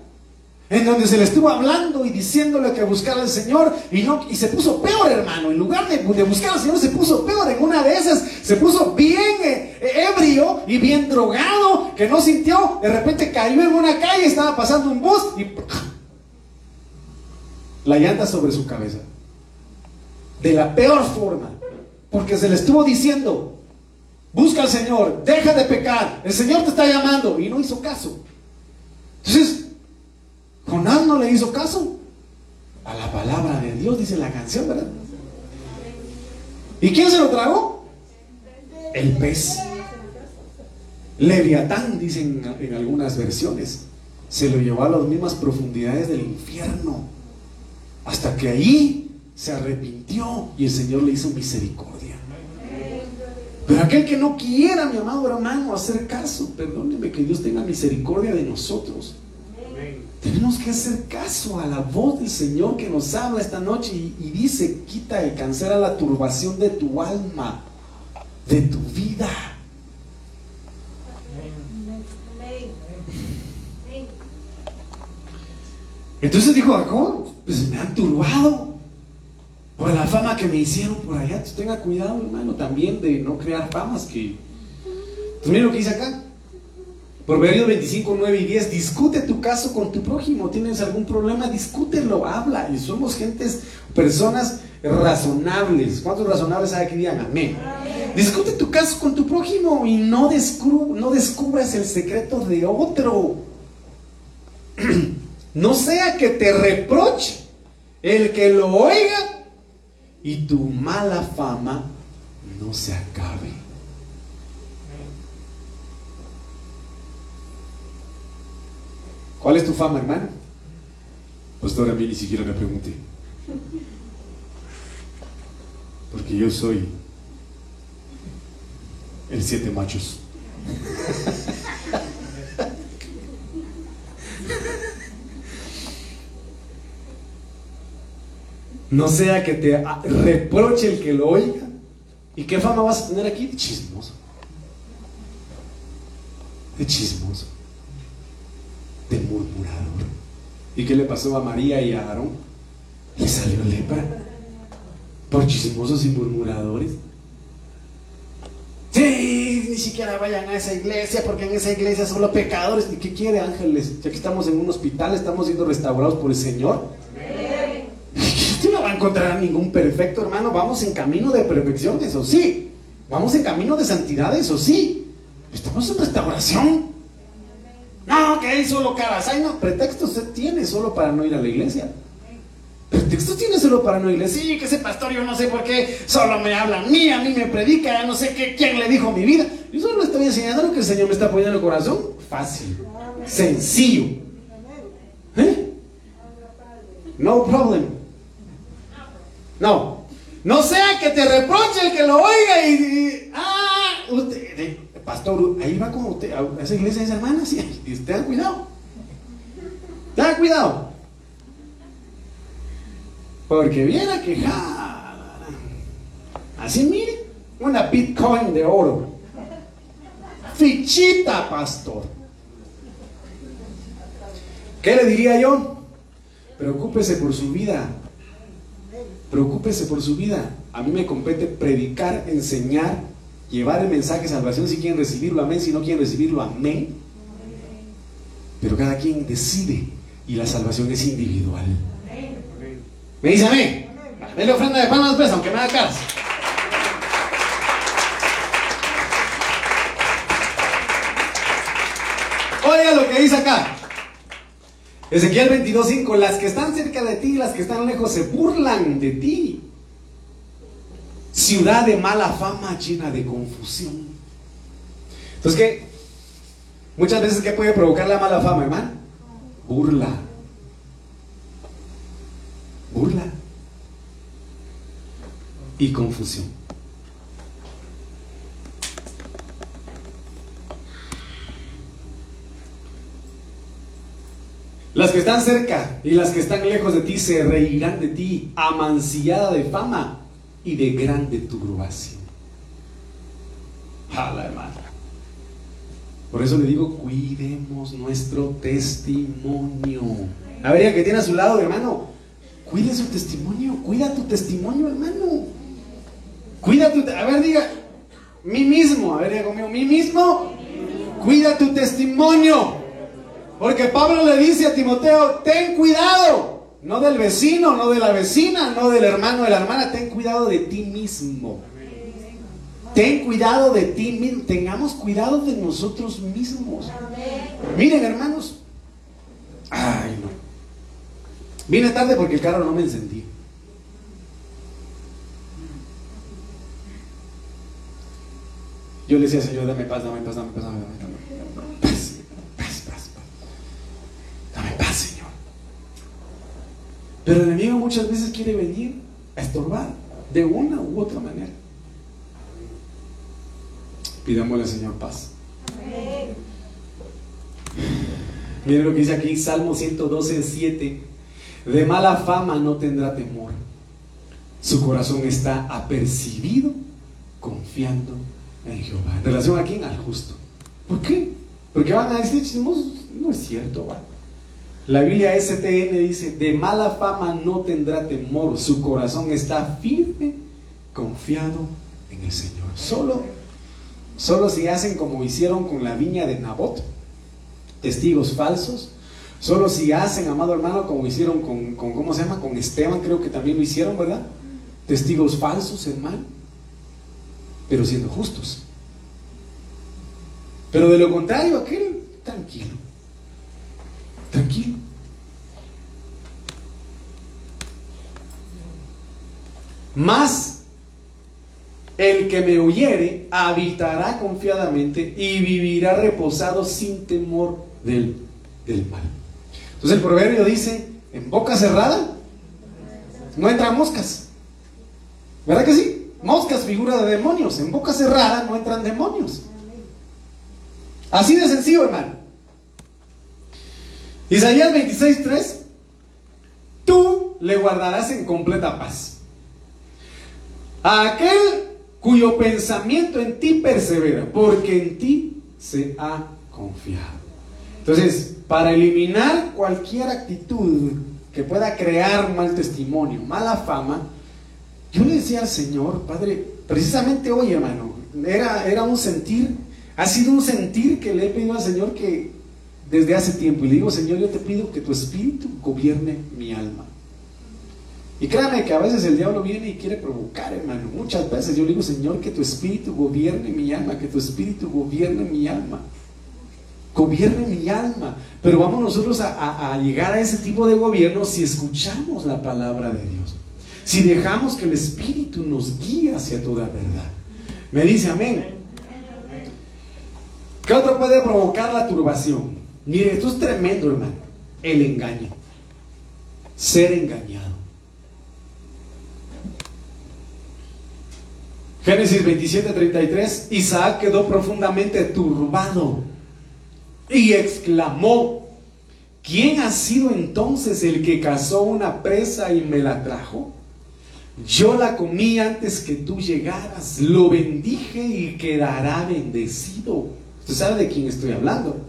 Speaker 1: en donde se le estuvo hablando y diciéndole que buscara al Señor y no y se puso peor, hermano. En lugar de, buscar al Señor, se puso peor. En una de esas se puso bien eh, ebrio y bien drogado, que no sintió. De repente cayó en una calle, estaba pasando un bus y la llanta sobre su cabeza. De la peor forma, porque se le estuvo diciendo, Busca al Señor, deja de pecar, el Señor te está llamando y no hizo caso. Entonces, Jonás no le hizo caso a la palabra de Dios, dice la canción, ¿verdad? ¿Y quién se lo tragó? El pez. Leviatán, dicen en algunas versiones, se lo llevó a las mismas profundidades del infierno, hasta que ahí se arrepintió y el Señor le hizo misericordia. Pero aquel que no quiera, mi amado hermano, hacer caso, perdóneme que Dios tenga misericordia de nosotros. Tenemos que hacer caso a la voz del Señor que nos habla esta noche y, dice, quita y cancela la turbación de tu alma, de tu vida. Entonces dijo Jacob, pues me han turbado. Por la fama que me hicieron por allá. tenga cuidado, hermano, también de no crear famas que... Pues miren lo que dice acá. Proverbios 25, 9 y 10. Discute tu caso con tu prójimo. ¿Tienes algún problema? Discútelo, habla. Y somos gentes, personas razonables. ¿Cuántos razonables hay que digan amén? Discute tu caso con tu prójimo y no, no descubras el secreto de otro. no sea que te reproche el que lo oiga y tu mala fama no se acabe. ¿Cuál es tu fama, hermano? Pastor, a mí ni siquiera me pregunté. Porque yo soy el siete machos. No sea que te reproche el que lo oiga. ¿Y qué fama vas a tener aquí? De chismoso. De chismoso. De murmurador. ¿Y qué le pasó a María y a Aarón? Le salió lepra. Por chismosos y murmuradores. Sí, ni siquiera vayan a esa iglesia porque en esa iglesia solo pecadores. ¿Y qué quiere ángeles? Ya que estamos en un hospital, estamos siendo restaurados por el Señor encontrar a ningún perfecto, hermano. Vamos en camino de perfección, eso sí. Vamos en camino de santidad, eso sí. Estamos en restauración. No, que hay solo caras. Ay, no, pretexto usted tiene solo para no ir a la iglesia. Pretexto tiene solo para no ir a la iglesia. Sí, que ese pastor yo no sé por qué solo me habla a mí, a mí me predica, no sé qué, quién le dijo mi vida. Yo solo estoy enseñando lo que el Señor me está poniendo en el corazón. Fácil, sencillo. ¿Eh? No problem. No. No sea que te reproche el que lo oiga y, ah, usted, pastor, ahí va como usted, a esa iglesia esa hermana, sí, y ten cuidado. Ten cuidado. Porque viene a quejar. Así mire, una bitcoin de oro. Fichita, pastor. ¿Qué le diría yo? Preocúpese por su vida. Preocúpese por su vida. A mí me compete predicar, enseñar, llevar el mensaje de salvación si quieren recibirlo, amén. Si no quieren recibirlo, amén. Pero cada quien decide y la salvación es individual. ¿Me dice amén? Dele ofrenda de palmas, pues, aunque me haga caras. Oiga lo que dice acá. Ezequiel 22.5, las que están cerca de ti y las que están lejos se burlan de ti. Ciudad de mala fama llena de confusión. Entonces, ¿qué? Muchas veces, ¿qué puede provocar la mala fama, hermano? Burla. Burla. Y confusión. Las que están cerca y las que están lejos de ti se reirán de ti, amancillada de fama y de grande turbación. Jala, hermano. Por eso le digo, cuidemos nuestro testimonio. A ver, que tiene a su lado, hermano, cuide su testimonio, cuida tu testimonio, hermano. Cuida tu, a ver, diga, mí mismo, a ver, diga conmigo, mí mismo, cuida tu testimonio. Porque Pablo le dice a Timoteo, ten cuidado, no del vecino, no de la vecina, no del hermano, de la hermana, ten cuidado de ti mismo. Ten cuidado de ti mismo, tengamos cuidado de nosotros mismos. Miren hermanos, ay no. Vine tarde porque el carro no me encendí. Yo le decía, Señor, dame paz, dame paz, dame paz, dame paz. Dame paz. Pero el enemigo muchas veces quiere venir a estorbar de una u otra manera. Pidámosle al Señor paz. Miren lo que dice aquí, Salmo 112, 7. De mala fama no tendrá temor. Su corazón está apercibido, confiando en Jehová. En relación a quién? Al justo. ¿Por qué? Porque van a decir, no es cierto, ¿va? La Biblia STN dice, de mala fama no tendrá temor, su corazón está firme, confiado en el Señor. Solo, solo si hacen como hicieron con la viña de Nabot, testigos falsos, solo si hacen, amado hermano, como hicieron con, con ¿cómo se llama? Con Esteban, creo que también lo hicieron, ¿verdad? Testigos falsos, hermano, pero siendo justos. Pero de lo contrario, aquel, tranquilo Tranquilo. Más el que me oyere habitará confiadamente y vivirá reposado sin temor del, del mal. Entonces el proverbio dice, en boca cerrada no entran moscas. ¿Verdad que sí? Moscas figura de demonios. En boca cerrada no entran demonios. Así de sencillo, hermano. Isaías 26:3, tú le guardarás en completa paz. A aquel cuyo pensamiento en ti persevera, porque en ti se ha confiado. Entonces, para eliminar cualquier actitud que pueda crear mal testimonio, mala fama, yo le decía al Señor, Padre, precisamente hoy, hermano, era, era un sentir, ha sido un sentir que le he pedido al Señor que desde hace tiempo y le digo, Señor, yo te pido que tu espíritu gobierne mi alma. Y créame que a veces el diablo viene y quiere provocar, hermano. Muchas veces yo le digo, Señor, que tu espíritu gobierne mi alma, que tu espíritu gobierne mi alma. Gobierne mi alma. Pero vamos nosotros a, a llegar a ese tipo de gobierno si escuchamos la palabra de Dios. Si dejamos que el espíritu nos guíe hacia toda verdad. Me dice amén. ¿Qué otro puede provocar la turbación? Mire, esto es tremendo, hermano. El engaño. Ser engañado. Génesis 27, 33. Isaac quedó profundamente turbado y exclamó, ¿quién ha sido entonces el que cazó una presa y me la trajo? Yo la comí antes que tú llegaras, lo bendije y quedará bendecido. ¿Usted sabe de quién estoy hablando?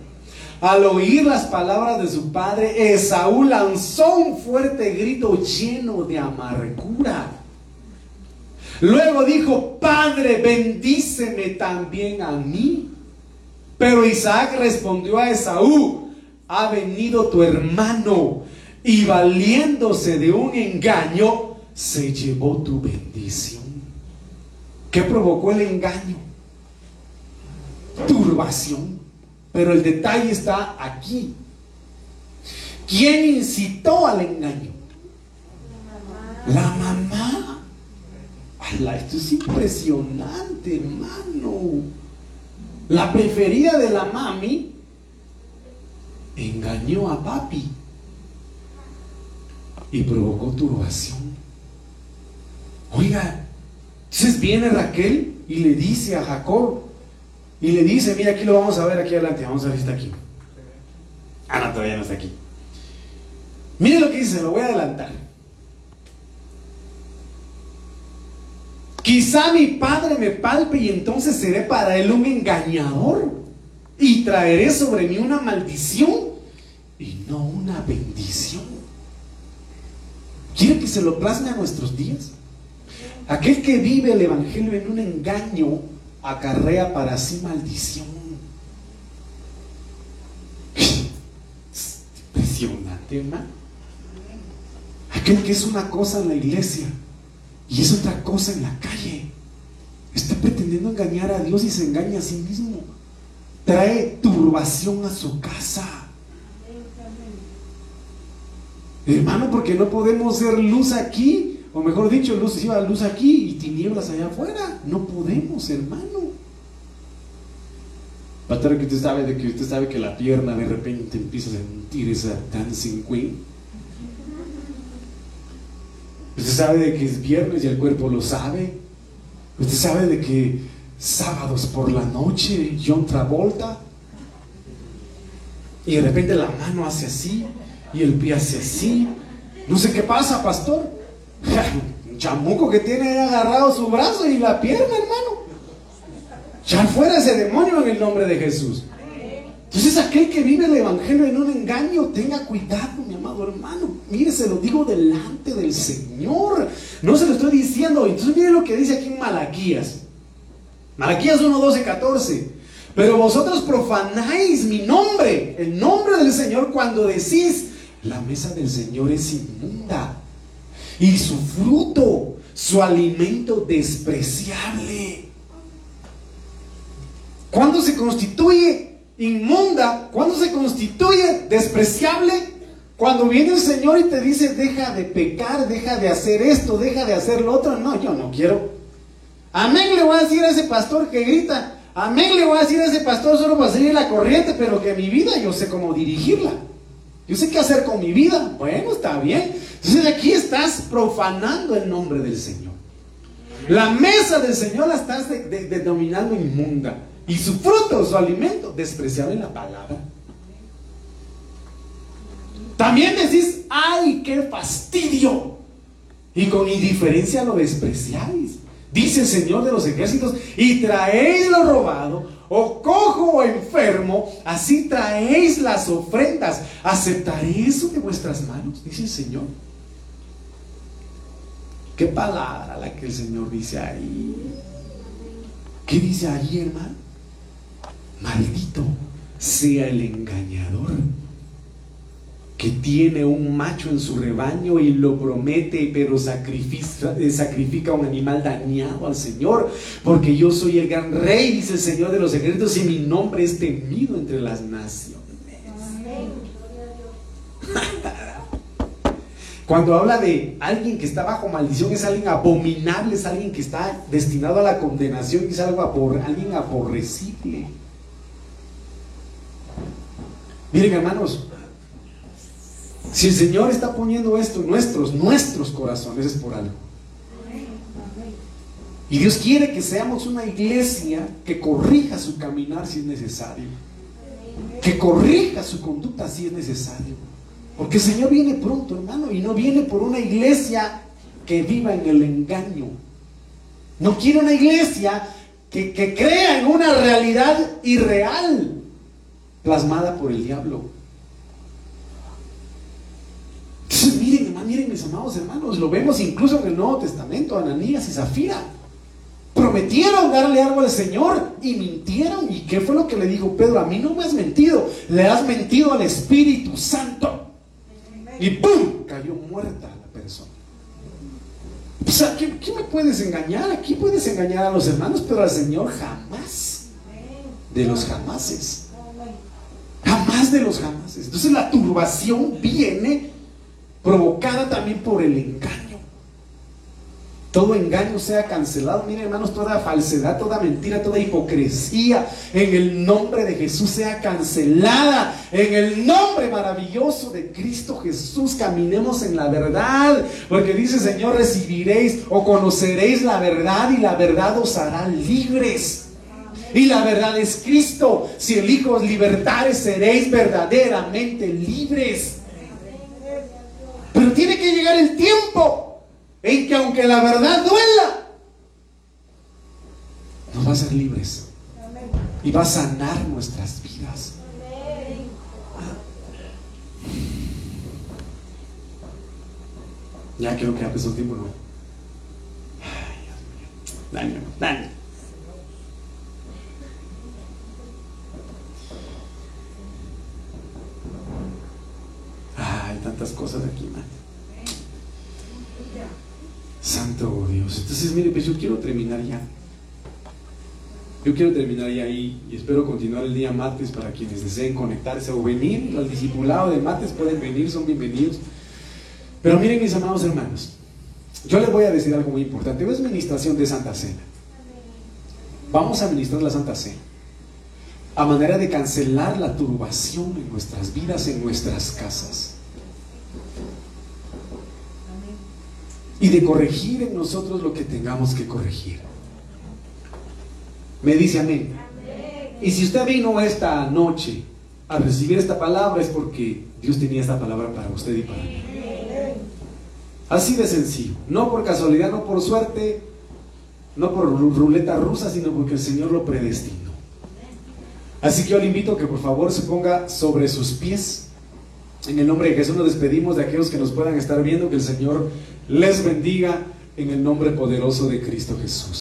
Speaker 1: Al oír las palabras de su padre, Esaú lanzó un fuerte grito lleno de amargura. Luego dijo, Padre, bendíceme también a mí. Pero Isaac respondió a Esaú, ha venido tu hermano y valiéndose de un engaño, se llevó tu bendición. ¿Qué provocó el engaño? Turbación. Pero el detalle está aquí. ¿Quién incitó al engaño? La mamá. esto es impresionante, hermano. La preferida de la mami engañó a papi y provocó turbación. Oiga, entonces viene Raquel y le dice a Jacob, y le dice, mira, aquí lo vamos a ver aquí adelante, vamos a ver si está aquí. Ah, no, todavía no está aquí. Mire lo que dice, lo voy a adelantar. Quizá mi padre me palpe y entonces seré para él un engañador y traeré sobre mí una maldición y no una bendición. ¿Quiere que se lo plasme a nuestros días? Aquel que vive el Evangelio en un engaño acarrea para sí maldición. Impresionante, hermano. Aquel que es una cosa en la iglesia y es otra cosa en la calle. Está pretendiendo engañar a Dios y se engaña a sí mismo. Trae turbación a su casa. Hermano, porque no podemos ser luz aquí, o mejor dicho, luz, luz aquí y tinieblas allá afuera. No podemos, hermano. Pastor, que usted sabe de que usted sabe que la pierna de repente empieza a sentir esa dancing queen. Usted sabe de que es viernes y el cuerpo lo sabe. Usted sabe de que sábados por la noche John Travolta y de repente la mano hace así y el pie hace así. No sé qué pasa, pastor. Un chamuco que tiene agarrado su brazo y la pierna, hermano. Ya fuera ese demonio en el nombre de Jesús. Entonces aquel que vive el Evangelio en un engaño, tenga cuidado, mi amado hermano. Mire, se lo digo delante del Señor. No se lo estoy diciendo. Entonces mire lo que dice aquí en Malaquías. Malaquías 1, 12, 14. Pero vosotros profanáis mi nombre, el nombre del Señor, cuando decís, la mesa del Señor es inmunda. Y su fruto, su alimento despreciable. ¿Cuándo se constituye inmunda? ¿Cuándo se constituye despreciable? Cuando viene el Señor y te dice, deja de pecar, deja de hacer esto, deja de hacer lo otro. No, yo no quiero. Amén le voy a decir a ese pastor que grita. Amén le voy a decir a ese pastor solo para seguir la corriente, pero que mi vida yo sé cómo dirigirla. Yo sé qué hacer con mi vida. Bueno, está bien. Entonces aquí estás profanando el nombre del Señor. La mesa del Señor la estás denominando inmunda. Y su fruto, su alimento, despreciable la palabra. También decís, ay, qué fastidio. Y con indiferencia lo despreciáis. Dice el Señor de los ejércitos, y traéis lo robado, o cojo o enfermo, así traéis las ofrendas. ¿Aceptaré eso de vuestras manos? Dice el Señor. ¿Qué palabra la que el Señor dice ahí? ¿Qué dice ahí, hermano? Maldito sea el engañador que tiene un macho en su rebaño y lo promete, pero sacrifica, eh, sacrifica un animal dañado al Señor, porque yo soy el gran rey, dice el Señor de los secretos, y mi nombre es temido entre las naciones. Cuando habla de alguien que está bajo maldición, es alguien abominable, es alguien que está destinado a la condenación, es algo alguien aborrecible. Miren hermanos, si el Señor está poniendo esto en nuestros, nuestros corazones es por algo. Y Dios quiere que seamos una iglesia que corrija su caminar si es necesario. Que corrija su conducta si es necesario. Porque el Señor viene pronto, hermano, y no viene por una iglesia que viva en el engaño. No quiere una iglesia que, que crea en una realidad irreal. plasmada por el diablo. Miren, miren mis amados hermanos, lo vemos incluso en el Nuevo Testamento, Ananías y Zafira. Prometieron darle algo al Señor y mintieron. ¿Y qué fue lo que le dijo Pedro? A mí no me has mentido, le has mentido al Espíritu Santo. Y ¡pum! cayó muerta la persona. O sea, ¿qué, me puedes engañar? Aquí puedes engañar a los hermanos, pero al Señor jamás. De los jamases. Jamás de los jamases. Entonces la turbación viene provocada también por el engaño todo engaño sea cancelado. Miren, hermanos, toda falsedad, toda mentira, toda hipocresía, en el nombre de Jesús sea cancelada. En el nombre maravilloso de Cristo Jesús, caminemos en la verdad. Porque dice, Señor, recibiréis o conoceréis la verdad y la verdad os hará libres. Y la verdad es Cristo. Si el Hijo os libertare, seréis verdaderamente libres. Pero tiene que llegar el tiempo en que aunque la verdad duela, nos va a ser libres y va a sanar nuestras vidas. Ya creo que ha pasado tiempo, ¿no? Ay, Dios mío. Daño, daño. Tantas cosas aquí, man. Santo Dios. Entonces, mire, pues yo quiero terminar ya. Yo quiero terminar ya ahí y espero continuar el día martes para quienes deseen conectarse o venir al discipulado de martes, pueden venir, son bienvenidos. Pero miren mis amados hermanos, yo les voy a decir algo muy importante, es administración de Santa Cena. Vamos a administrar la Santa Cena a manera de cancelar la turbación en nuestras vidas, en nuestras casas. Y de corregir en nosotros lo que tengamos que corregir. Me dice amén. Y si usted vino esta noche a recibir esta palabra es porque Dios tenía esta palabra para usted y para mí. Así de sencillo. No por casualidad, no por suerte, no por ruleta rusa, sino porque el Señor lo predestinó. Así que yo le invito a que por favor se ponga sobre sus pies. En el nombre de Jesús nos despedimos de aquellos que nos puedan estar viendo, que el Señor les bendiga en el nombre poderoso de Cristo Jesús.